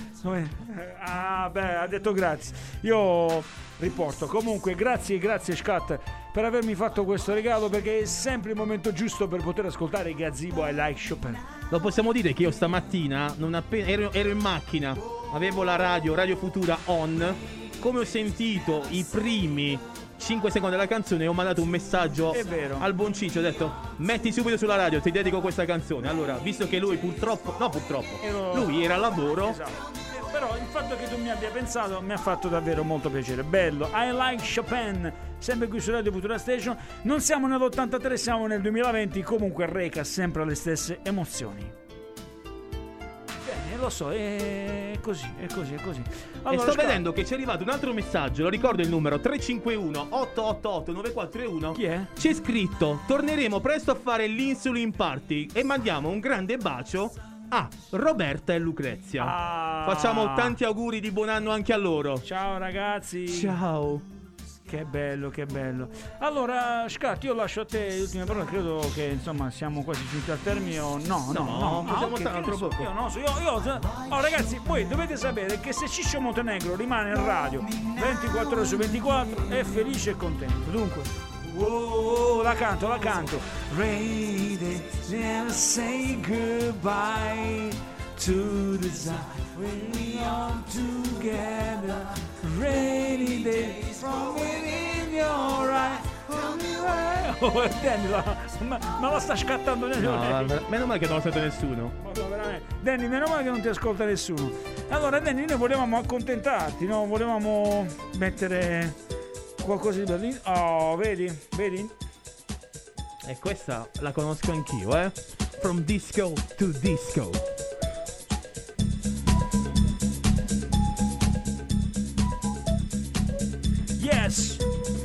Ah, beh, ha detto grazie. Io riporto. Comunque, grazie, grazie, Scat, per avermi fatto questo regalo perché è sempre il momento giusto per poter ascoltare Gazebo I Like Chopin. Lo possiamo dire che io stamattina, non appena, ero, ero in macchina, avevo la radio, Radio Futura on. Come ho sentito i primi 5 secondi della canzone, ho mandato un messaggio al buon Ciccio. Ho detto: Metti subito sulla radio, ti dedico questa canzone. Allora, visto che lui purtroppo, no, purtroppo, Ero- lui era al lavoro. Esatto. Però il fatto che tu mi abbia pensato mi ha fatto davvero molto piacere. Bello. I like Chopin, sempre qui su Radio Futura Station. Non siamo nell'83, siamo nel 2020. Comunque reca sempre le stesse emozioni. Bene, lo so, è così, è così, è così. e Allora, sto Scar- vedendo che ci è arrivato un altro messaggio, lo ricordo il numero 351 888 9431. Chi è? C'è scritto: "Torneremo presto a fare l'insulin party e mandiamo un grande bacio a Roberta e Lucrezia". Facciamo tanti auguri di buon anno anche a loro. Ciao ragazzi. Ciao. Che bello, che bello. Allora, Scat, io lascio a te le ultime parole. Credo che insomma siamo quasi giunti al termine. o No, no, No, no. possiamo ok, stare io altro non so. Io non so. Io, io, oh, ragazzi, voi dovete sapere che se Ciccio Montenegro rimane in radio 24 ore su 24 è felice e contento. Dunque, oh, oh, la canto, la canto. Rainy never say goodbye to the time when we are together. Rainy day from within your eye. Tell me where. Oh, Danny, la- ma, ma la sta scattando nelle No, meno male che non lo sente nessuno. Madonna. Danny, meno male che non ti ascolta nessuno. Allora, Danny, noi volevamo accontentarti, no? Volevamo mettere qualcosa di bello. Oh, vedi? Vedi? E questa la conosco anch'io, eh. From disco to disco. Yes!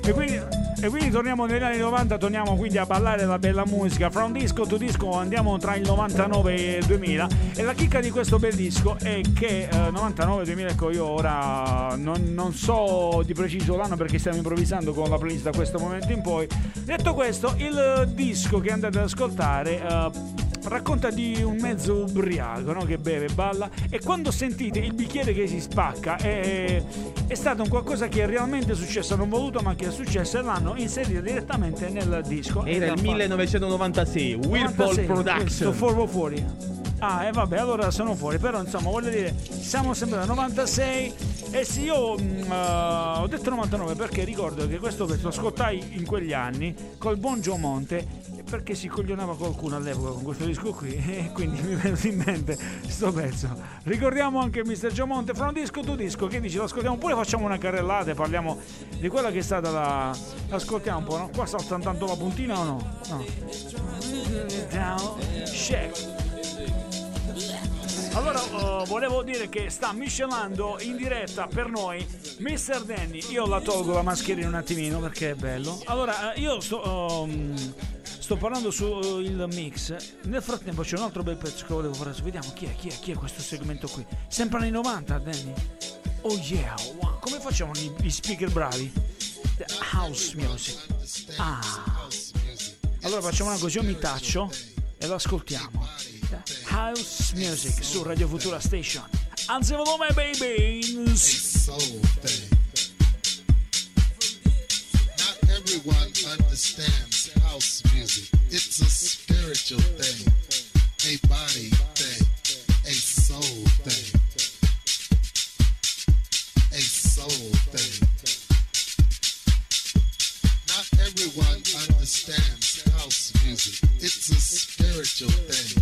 E quindi, e quindi torniamo negli anni 90, torniamo quindi a ballare la bella musica. From disco to disco andiamo tra il 99 e il 2000. E la chicca di questo bel disco è che eh, 99-2000, ecco io ora non, non so di preciso l'anno perché stiamo improvvisando con la playlist da questo momento in poi. Detto questo, il disco che andate ad ascoltare... eh, racconta di un mezzo ubriaco no? che beve, balla e quando sentite il bicchiere che si spacca è, è stato un qualcosa che è realmente successo, non voluto ma che è successo e l'hanno inserito direttamente nel disco. Era il ha 1996, Whirlpool 96, Production. Sto fuori fuori. Ah, e vabbè, allora sono fuori. Però, insomma, voglio dire, siamo sempre al 96. E sì, io mm, eh, ho detto 99 perché ricordo che questo pezzo lo ascoltai in quegli anni col buon Gio Monte. Perché si coglionava qualcuno all'epoca con questo disco qui. E quindi mi è venuto in mente sto pezzo. Ricordiamo anche Mr. Gio Monte. Fra un disco tu disco. Che dici? Lo ascoltiamo oppure facciamo una carrellata e parliamo di quella che è stata la. Ascoltiamo un po', no? Qua salta tanto la puntina o no? No. Down, shake. Allora, eh, volevo dire che sta miscelando in diretta per noi Mr. Danny. Io la tolgo la mascherina un attimino perché è bello. Allora, eh, io sto, ehm, sto parlando sul mix. Nel frattempo c'è un altro bel pezzo che volevo fare. Vediamo chi è, chi è, chi è questo segmento qui. Sempre anni 90, Danny. Oh yeah, wow. come facciamo gli, gli speaker bravi? The house music. Ah. Allora facciamo una cosa, io mi taccio e lo ascoltiamo. House Music su Radio Futura Station. Anzi, volume thing. Not everyone understands house music. It's a spiritual thing, a body thing, a soul thing. A soul thing. Not everyone understands house music. It's a spiritual thing,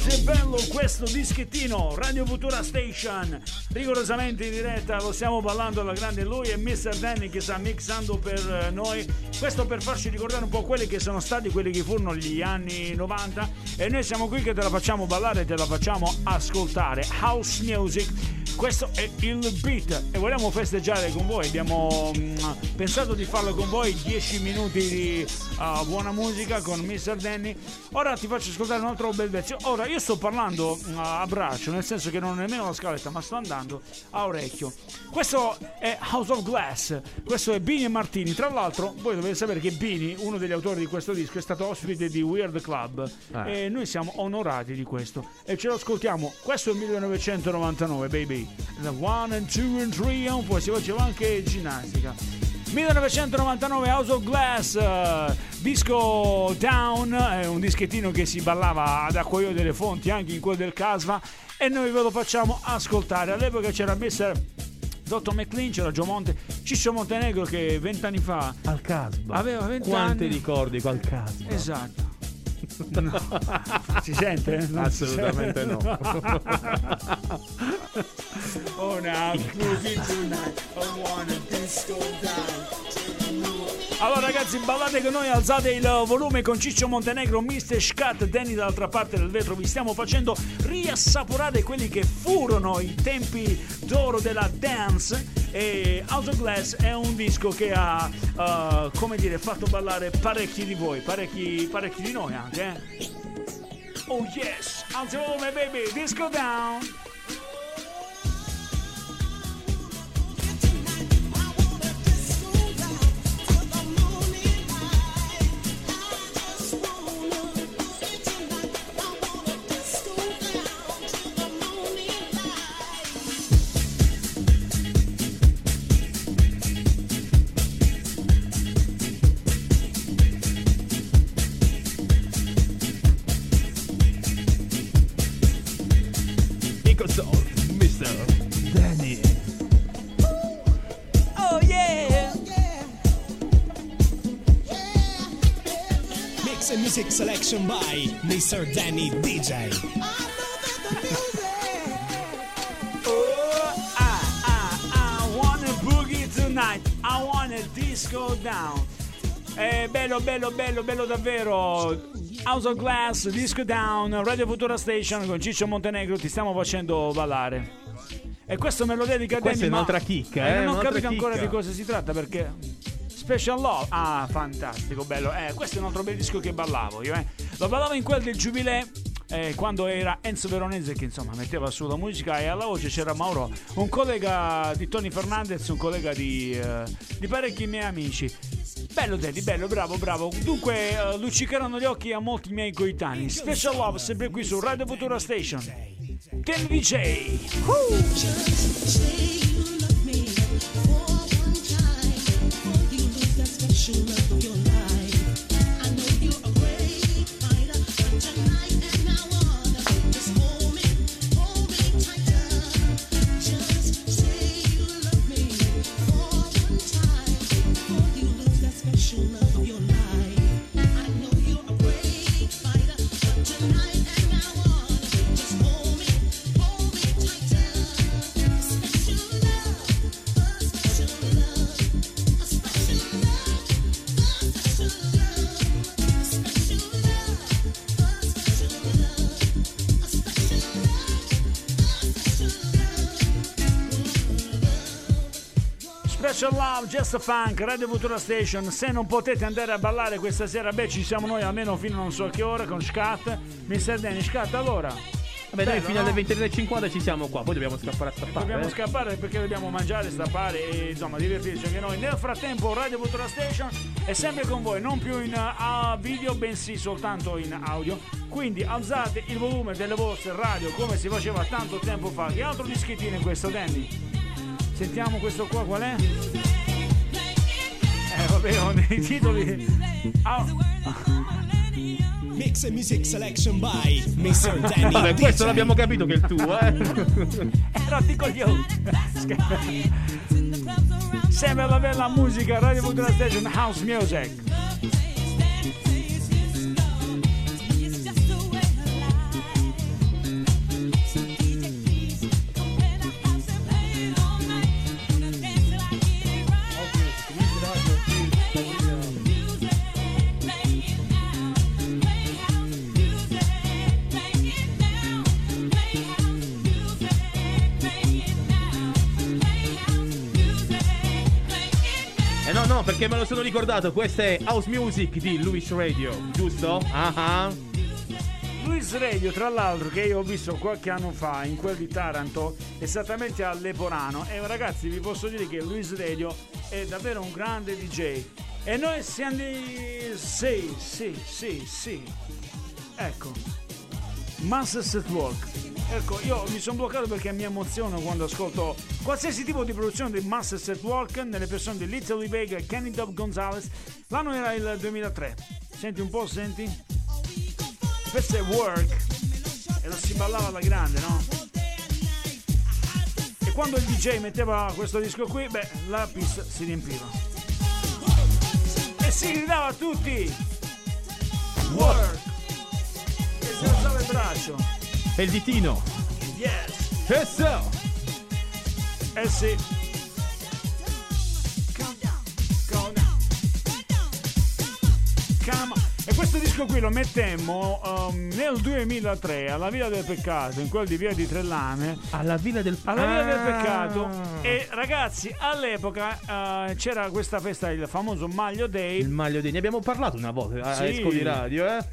quanto è bello questo dischettino Radio Futura Station. Rigorosamente in diretta lo stiamo ballando alla grande. Lui e Mr. Danny che sta mixando per eh, noi. Questo per farci ricordare un po' quelli che sono stati quelli che furono gli anni 90 e noi siamo qui che te la facciamo ballare te la facciamo ascoltare. House Music Questo è il beat e vogliamo festeggiare con voi. Abbiamo mm, pensato di farlo con voi 10 minuti di uh, buona musica con Mr. Danny. Ora ti faccio ascoltare un altro bel pezzo. Ora io sto parlando uh, a braccio, nel senso che non ho nemmeno la scaletta, ma sto andando a orecchio. Questo è House of Glass, questo è Bini e Martini. Tra l'altro, voi dovete sapere che Bini, uno degli autori di questo disco, è stato ospite di Weird Club Eh. e noi siamo onorati di questo e ce lo ascoltiamo. Questo è il 1999, baby. The one and two and three, e poi si faceva anche ginnastica. 1999 House of Glass, eh, disco Down, è un dischettino che si ballava ad Acquaio delle Fonti, anche in quello del Casva, e noi ve lo facciamo ascoltare. All'epoca c'era Mr. Dottor McLean, c'era Gio Monte, Ciccio Montenegro che vent'anni fa Al Casba. aveva vent'anni. Quanti ricordi col Casba? Esatto. No. Si sente? Non si Assolutamente sente? no. oh no, cookie tonight, I wanna disco down. Allora ragazzi, ballate con noi, alzate il volume con Ciccio Montenegro, Mr. Scat, Danny dall'altra parte del vetro. Vi stiamo facendo riassaporare quelli che furono i tempi d'oro della dance. E House of Glass è un disco che ha, uh, come dire, fatto ballare parecchi di voi, parecchi, parecchi di noi anche. eh. Oh yes, alza il volume baby, disco down. Selection by Mr. Danny DJ. Oh, I, I, I wanna boogie tonight. I wanna disco down. Eh, bello, bello, bello, bello davvero. House of Glass, Disco Down, Radio Futura Station con Ciccio Montenegro. Ti stiamo facendo ballare. E questo me lo dedica a Questa Danny, è ma- un'altra chicca, eh, eh, non ho capito ancora di cosa si tratta perché. Special Love. Ah, fantastico, bello. Eh, questo è un altro bel disco che ballavo io, eh. Lo ballavo in quel del Giubilè. eh, quando era Enzo Veronese che insomma metteva su la musica e alla voce c'era Mauro, un collega di Tony Fernandez, un collega di, eh, di parecchi miei amici. Bello Daddy, bello, bravo, bravo. Dunque eh, luccicheranno gli occhi a molti miei coetanei. Special Love sempre qui su Radio Futura Station. Ten DJ. Special Love, Just a Funk, Radio Futura Station. Se non potete andare a ballare questa sera, beh, ci siamo noi almeno fino a non so che ora con Scat. Mr. Danny, Scat, allora. Vabbè, dai, Bello, fino no? alle 23.50 ci siamo qua, poi dobbiamo scappare a stappare. Dobbiamo eh. scappare perché dobbiamo mangiare, stappare e insomma divertirci anche noi. Nel frattempo Radio Futura Station è sempre con voi, non più in uh, video, bensì soltanto in audio. Quindi alzate il volume delle vostre radio come si faceva tanto tempo fa. Che altro dischettino è questo, Danny? Sentiamo questo qua qual è? Vabbè, ho dei titoli. Ah, Mix and music selection by Mr. Danny Vabbè, questo l'abbiamo capito che è il tuo, eh. rotti coglioni. Sempre la bella musica, Radio Futura Station House Music. Perché me lo sono ricordato. Questa è House Music di Luis Radio, giusto? Ah ah. Luis Radio, tra l'altro, che io ho visto qualche anno fa in quel di Taranto, esattamente a Leporano. E ragazzi, vi posso dire che Luis Radio è davvero un grande DJ. E noi siamo di. Sì, sì, sì, sì. Ecco. Masters at Work. Ecco, io mi sono bloccato perché mi emoziono quando ascolto qualsiasi tipo di produzione di Masters at Work nelle persone di Little Vega e Kenny Dub Gonzalez. L'anno era il 2003. Senti un po', senti? Questo è Work e lo si ballava alla grande, no? E quando il DJ metteva questo disco qui, beh, la pista si riempiva. E si gridava a tutti! Work! E si alzava il braccio. E il ditino. Yes! E so! Eh sì. Come on. E questo disco qui lo mettemmo um, nel 2003 alla Villa del Peccato, in quel di Via di Trellane. Alla Villa del Alla Villa del Ah. Peccato. E ragazzi, all'epoca eh, c'era questa festa, il famoso Maglio Day. Il maglio dei. Ne abbiamo parlato una volta a Sì. Esco di Radio, eh?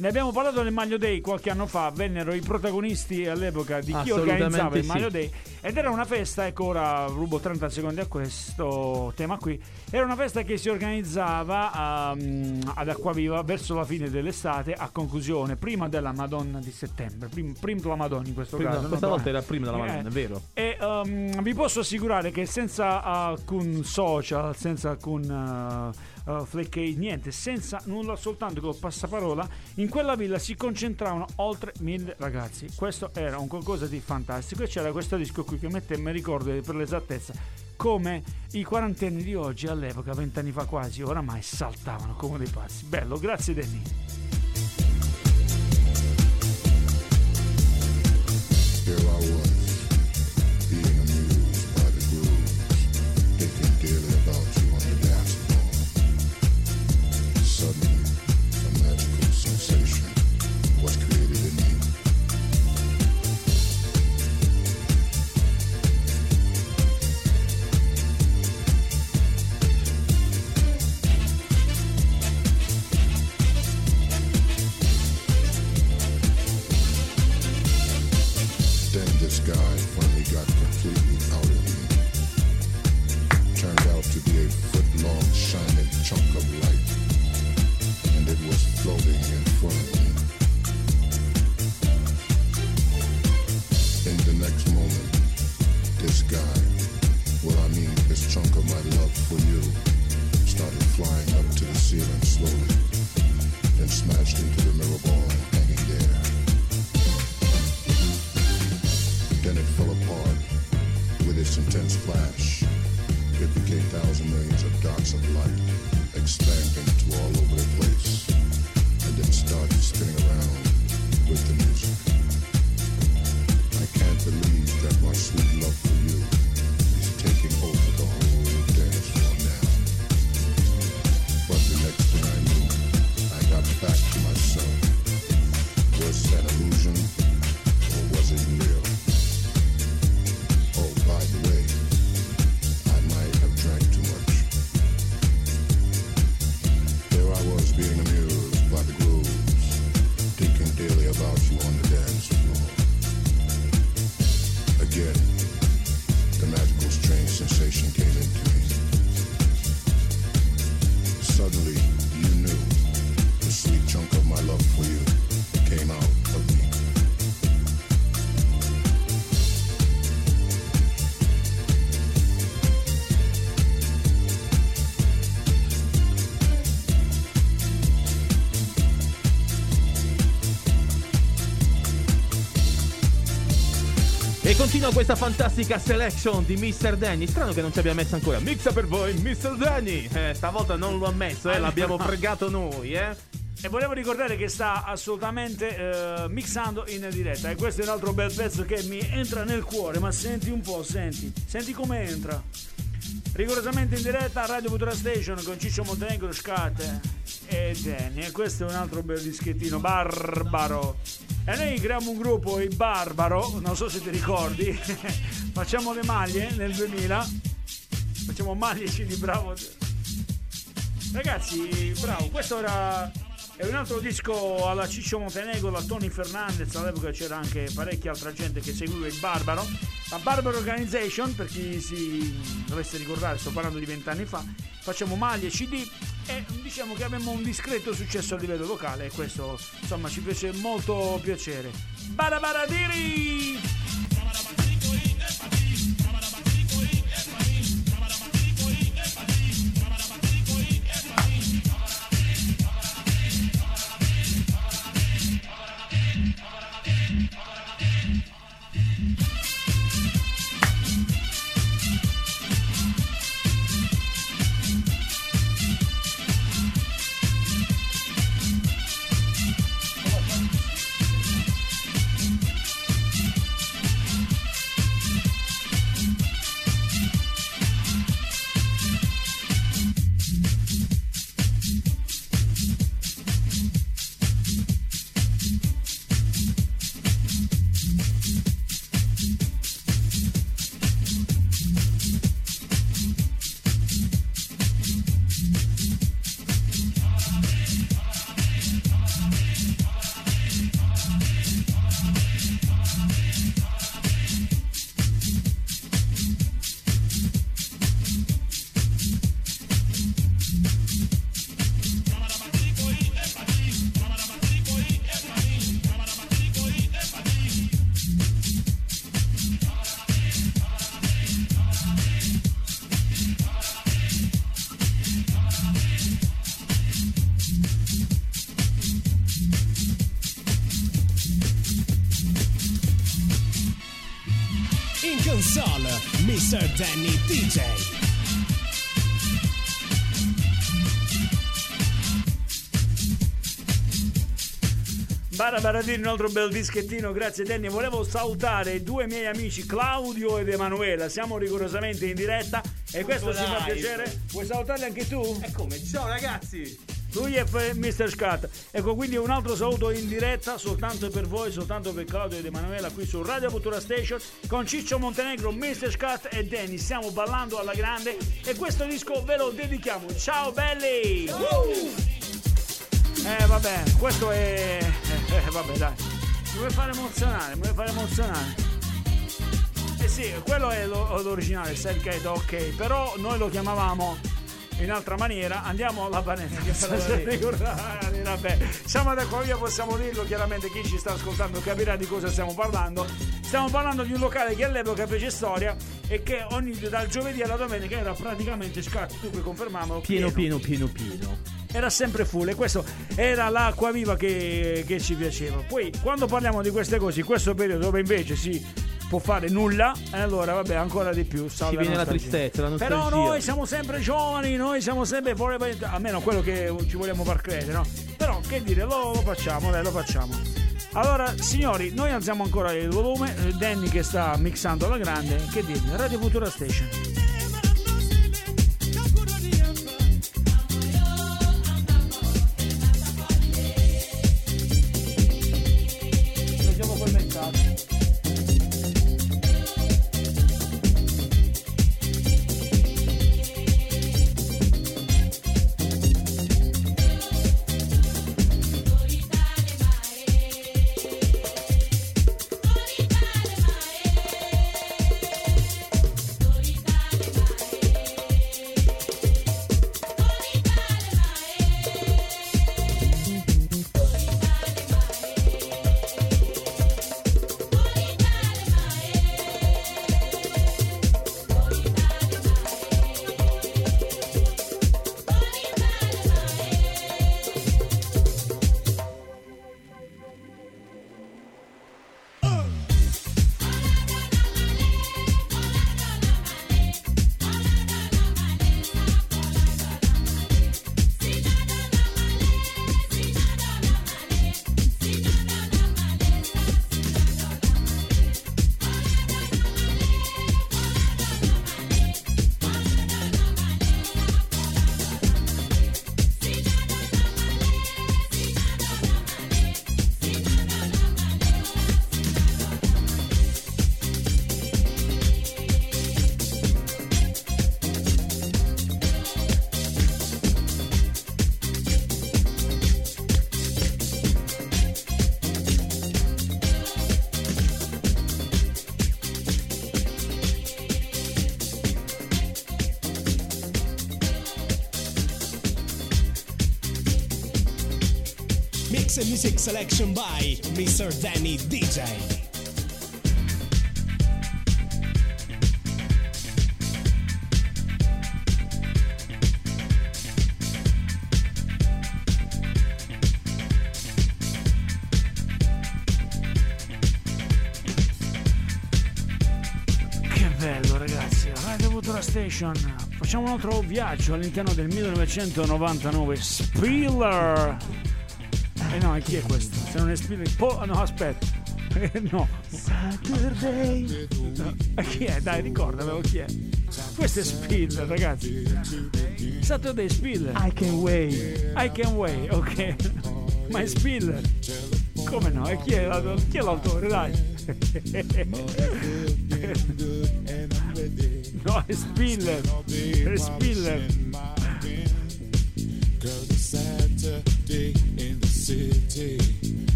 Ne abbiamo parlato nel Maglio Day qualche anno fa, vennero i protagonisti all'epoca di chi organizzava il sì. Maglio Day ed era una festa, ecco ora rubo 30 secondi a questo tema qui, era una festa che si organizzava ehm, ad Acquaviva verso la fine dell'estate a conclusione, prima della Madonna di settembre, prim- prima della Madonna in questo Prima- caso. questa volta era prima della Eh, Madonna, è vero. e ehm, vi posso assicurare che senza alcun social, senza alcun uh, uh, flecche, niente, senza nulla, soltanto col passaparola, in quella villa si concentravano oltre mille ragazzi. Questo era un qualcosa di fantastico e c'era questo disco qui che mettemmo, ricordo per l'esattezza, come i quarantenni di oggi all'epoca, vent'anni fa quasi, oramai saltavano come dei pazzi. Bello, grazie Danny. Fantastica selection di Mr. Danny. Strano che non ci abbia messo ancora. Mixa per voi, Mr. Danny. Eh, stavolta non lo ha messo, eh, l'abbiamo fregato noi, eh. E volevo ricordare che sta assolutamente eh, mixando in diretta. E questo è un altro bel pezzo che mi entra nel cuore. Ma senti un po', senti. Senti come entra. Rigorosamente in diretta a Radio Futura Station con Ciccio Montenegro, Scate e Danny. E questo è un altro bel dischettino barbaro. E noi creiamo un gruppo, i Barbaro. Non so se ti ricordi. Facciamo le maglie nel 2000. Facciamo maglie CD, bravo. Ragazzi, bravo, questo era è un altro disco alla Ciccio Montenegro, da Tony Fernandez, all'epoca c'era anche parecchia altra gente che seguiva il Barbaro. La Barbaro Organization, per chi si dovesse ricordare, sto parlando di vent'anni fa, facciamo maglie, CD e diciamo che abbiamo un discreto successo a livello locale e questo insomma ci fece molto piacere. Barabaradiri! Baradini, un altro bel dischettino, grazie Danny. Volevo salutare due miei amici Claudio ed Emanuela. Siamo rigorosamente in diretta e questo ci fa piacere. Vuoi salutarli anche tu? E come? Ciao ragazzi! Lui è Mr. Scat. Ecco, quindi un altro saluto in diretta soltanto per voi, soltanto per Claudio ed Emanuela qui su Radio Cultura Station con Ciccio Montenegro, Mr. Scat e Danny. Stiamo ballando alla grande e questo disco ve lo dedichiamo. Ciao belli! Eh vabbè, questo è... Eh, eh, vabbè dai. Mi vuoi fare emozionare, mi vuoi fare emozionare. Eh sì, quello è lo- l'originale, Cat, ok, però noi lo chiamavamo in altra maniera. Andiamo alla panetta. Ricordare, vabbè. Siamo da qua via, possiamo dirlo chiaramente chi ci sta ascoltando capirà di cosa stiamo parlando. Stiamo parlando di un locale che all'epoca fece storia e che ogni dal giovedì alla domenica era praticamente scatto, tu puoi confermarlo. Pieno, pieno, pieno, pieno. Era sempre full e questo era l'acqua viva che, che ci piaceva. Poi quando parliamo di queste cose, in questo periodo dove invece si può fare nulla, e allora vabbè ancora di più. salve viene la nostalgia. tristezza, la Però nostalgia. noi siamo sempre giovani, noi siamo sempre almeno quello che ci vogliamo far credere, no? Però che dire, lo, lo facciamo, dai, lo facciamo. Allora, signori, noi alziamo ancora il volume, eh, Danny che sta mixando alla grande, che dire, Radio Futura Station. Selection by Mr. Danny DJ. Station. Facciamo un altro viaggio all'interno del 1999. Spiller. No, e chi è questo? Se non è Spiller... Po- no, aspetta. No. Saturday. No. Chi è? Dai, ricordamelo chi è. Questo è Spiller, ragazzi. Saturday Spiller. I can wait. I can wait, ok. Ma è Spiller. Come no? E chi è, chi è l'autore? Dai. No, è Spiller. È Spiller.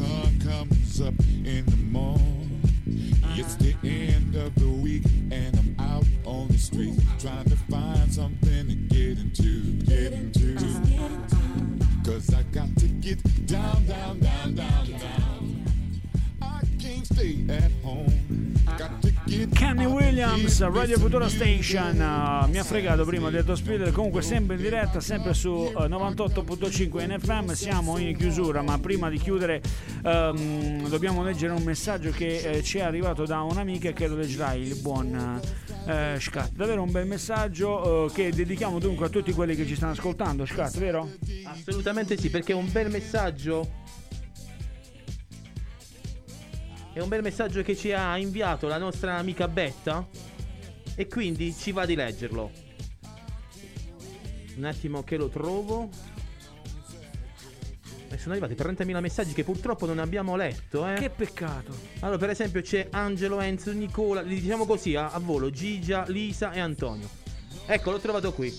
Sun comes up in the morning. It's the end of the week and I'm out on the street trying to find something to get into, get into. Cause I got to get down, down, down, down, Kenny Williams, Radio Futura Station. Uh, mi ha fregato prima, ha detto Spiller. Comunque, sempre in diretta, sempre su uh, 98.5 NFM. Siamo in chiusura, ma prima di chiudere, ehm, dobbiamo leggere un messaggio che eh, ci è arrivato da un'amica che lo leggerai, il buon. eh, Scat, davvero un bel messaggio eh, che dedichiamo dunque a tutti quelli che ci stanno ascoltando, Scat, vero? Assolutamente sì, perché è un bel messaggio. È un bel messaggio che ci ha inviato la nostra amica Betta. E quindi ci va di leggerlo. Un attimo che lo trovo. E sono arrivati 30.000 messaggi che purtroppo non abbiamo letto, eh. Che peccato. Allora, per esempio, c'è Angelo, Enzo, Nicola, li diciamo così a, a volo: Gigia, Lisa e Antonio. Ecco, l'ho trovato qui.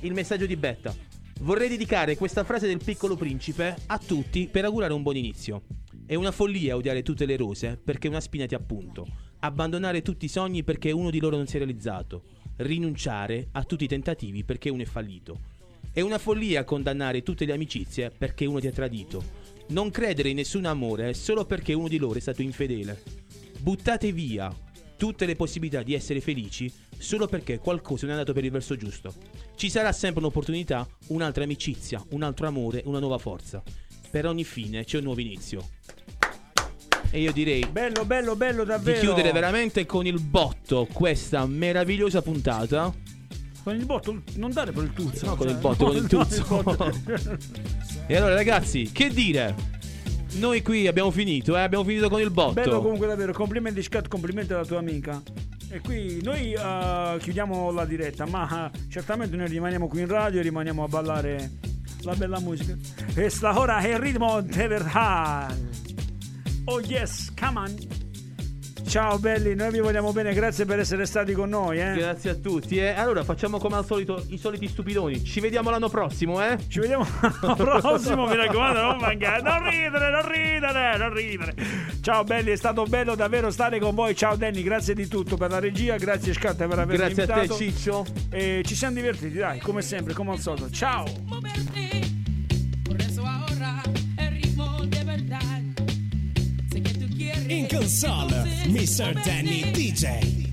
Il messaggio di Betta. Vorrei dedicare questa frase del piccolo principe a tutti per augurare un buon inizio. È una follia odiare tutte le rose perché una spina ti appunto. Abbandonare tutti i sogni perché uno di loro non si è realizzato. Rinunciare a tutti i tentativi perché uno è fallito. È una follia condannare tutte le amicizie perché uno ti ha tradito. Non credere in nessun amore solo perché uno di loro è stato infedele. Buttate via tutte le possibilità di essere felici solo perché qualcosa non è andato per il verso giusto. Ci sarà sempre un'opportunità, un'altra amicizia, un altro amore, una nuova forza. Per ogni fine c'è un nuovo inizio. E io direi Bello, bello, bello di davvero. chiudere veramente con il botto questa meravigliosa puntata. Con il botto, non dare per il tuzzo. No, con cioè, il botto, con il tuzzo. E allora ragazzi, che dire? Noi qui abbiamo finito, eh? abbiamo finito con il botto. Bello comunque davvero, complimenti Scat, complimenti alla tua amica. E qui noi eh, chiudiamo la diretta, ma eh, certamente noi rimaniamo qui in radio e rimaniamo a ballare la bella musica. Questa ora è il ritmo de verdad. Oh yes, come on. Ciao belli, noi vi vogliamo bene, grazie per essere stati con noi. Eh. Grazie a tutti. Eh. Allora facciamo come al solito i soliti stupidoni. Ci vediamo l'anno prossimo, eh? Ci vediamo l'anno prossimo, mi raccomando, non mancare. Non ridere, non ridere, non ridere. Ciao belli, è stato bello davvero stare con voi. Ciao Danny, grazie di tutto per la regia, grazie Scatta per avermi Grazie a te, invitato. Ciccio. E ci siamo divertiti, dai, come sempre, come al solito. Ciao. Verdad. Sé que tú quieres. In console, Mr. Danny DJ.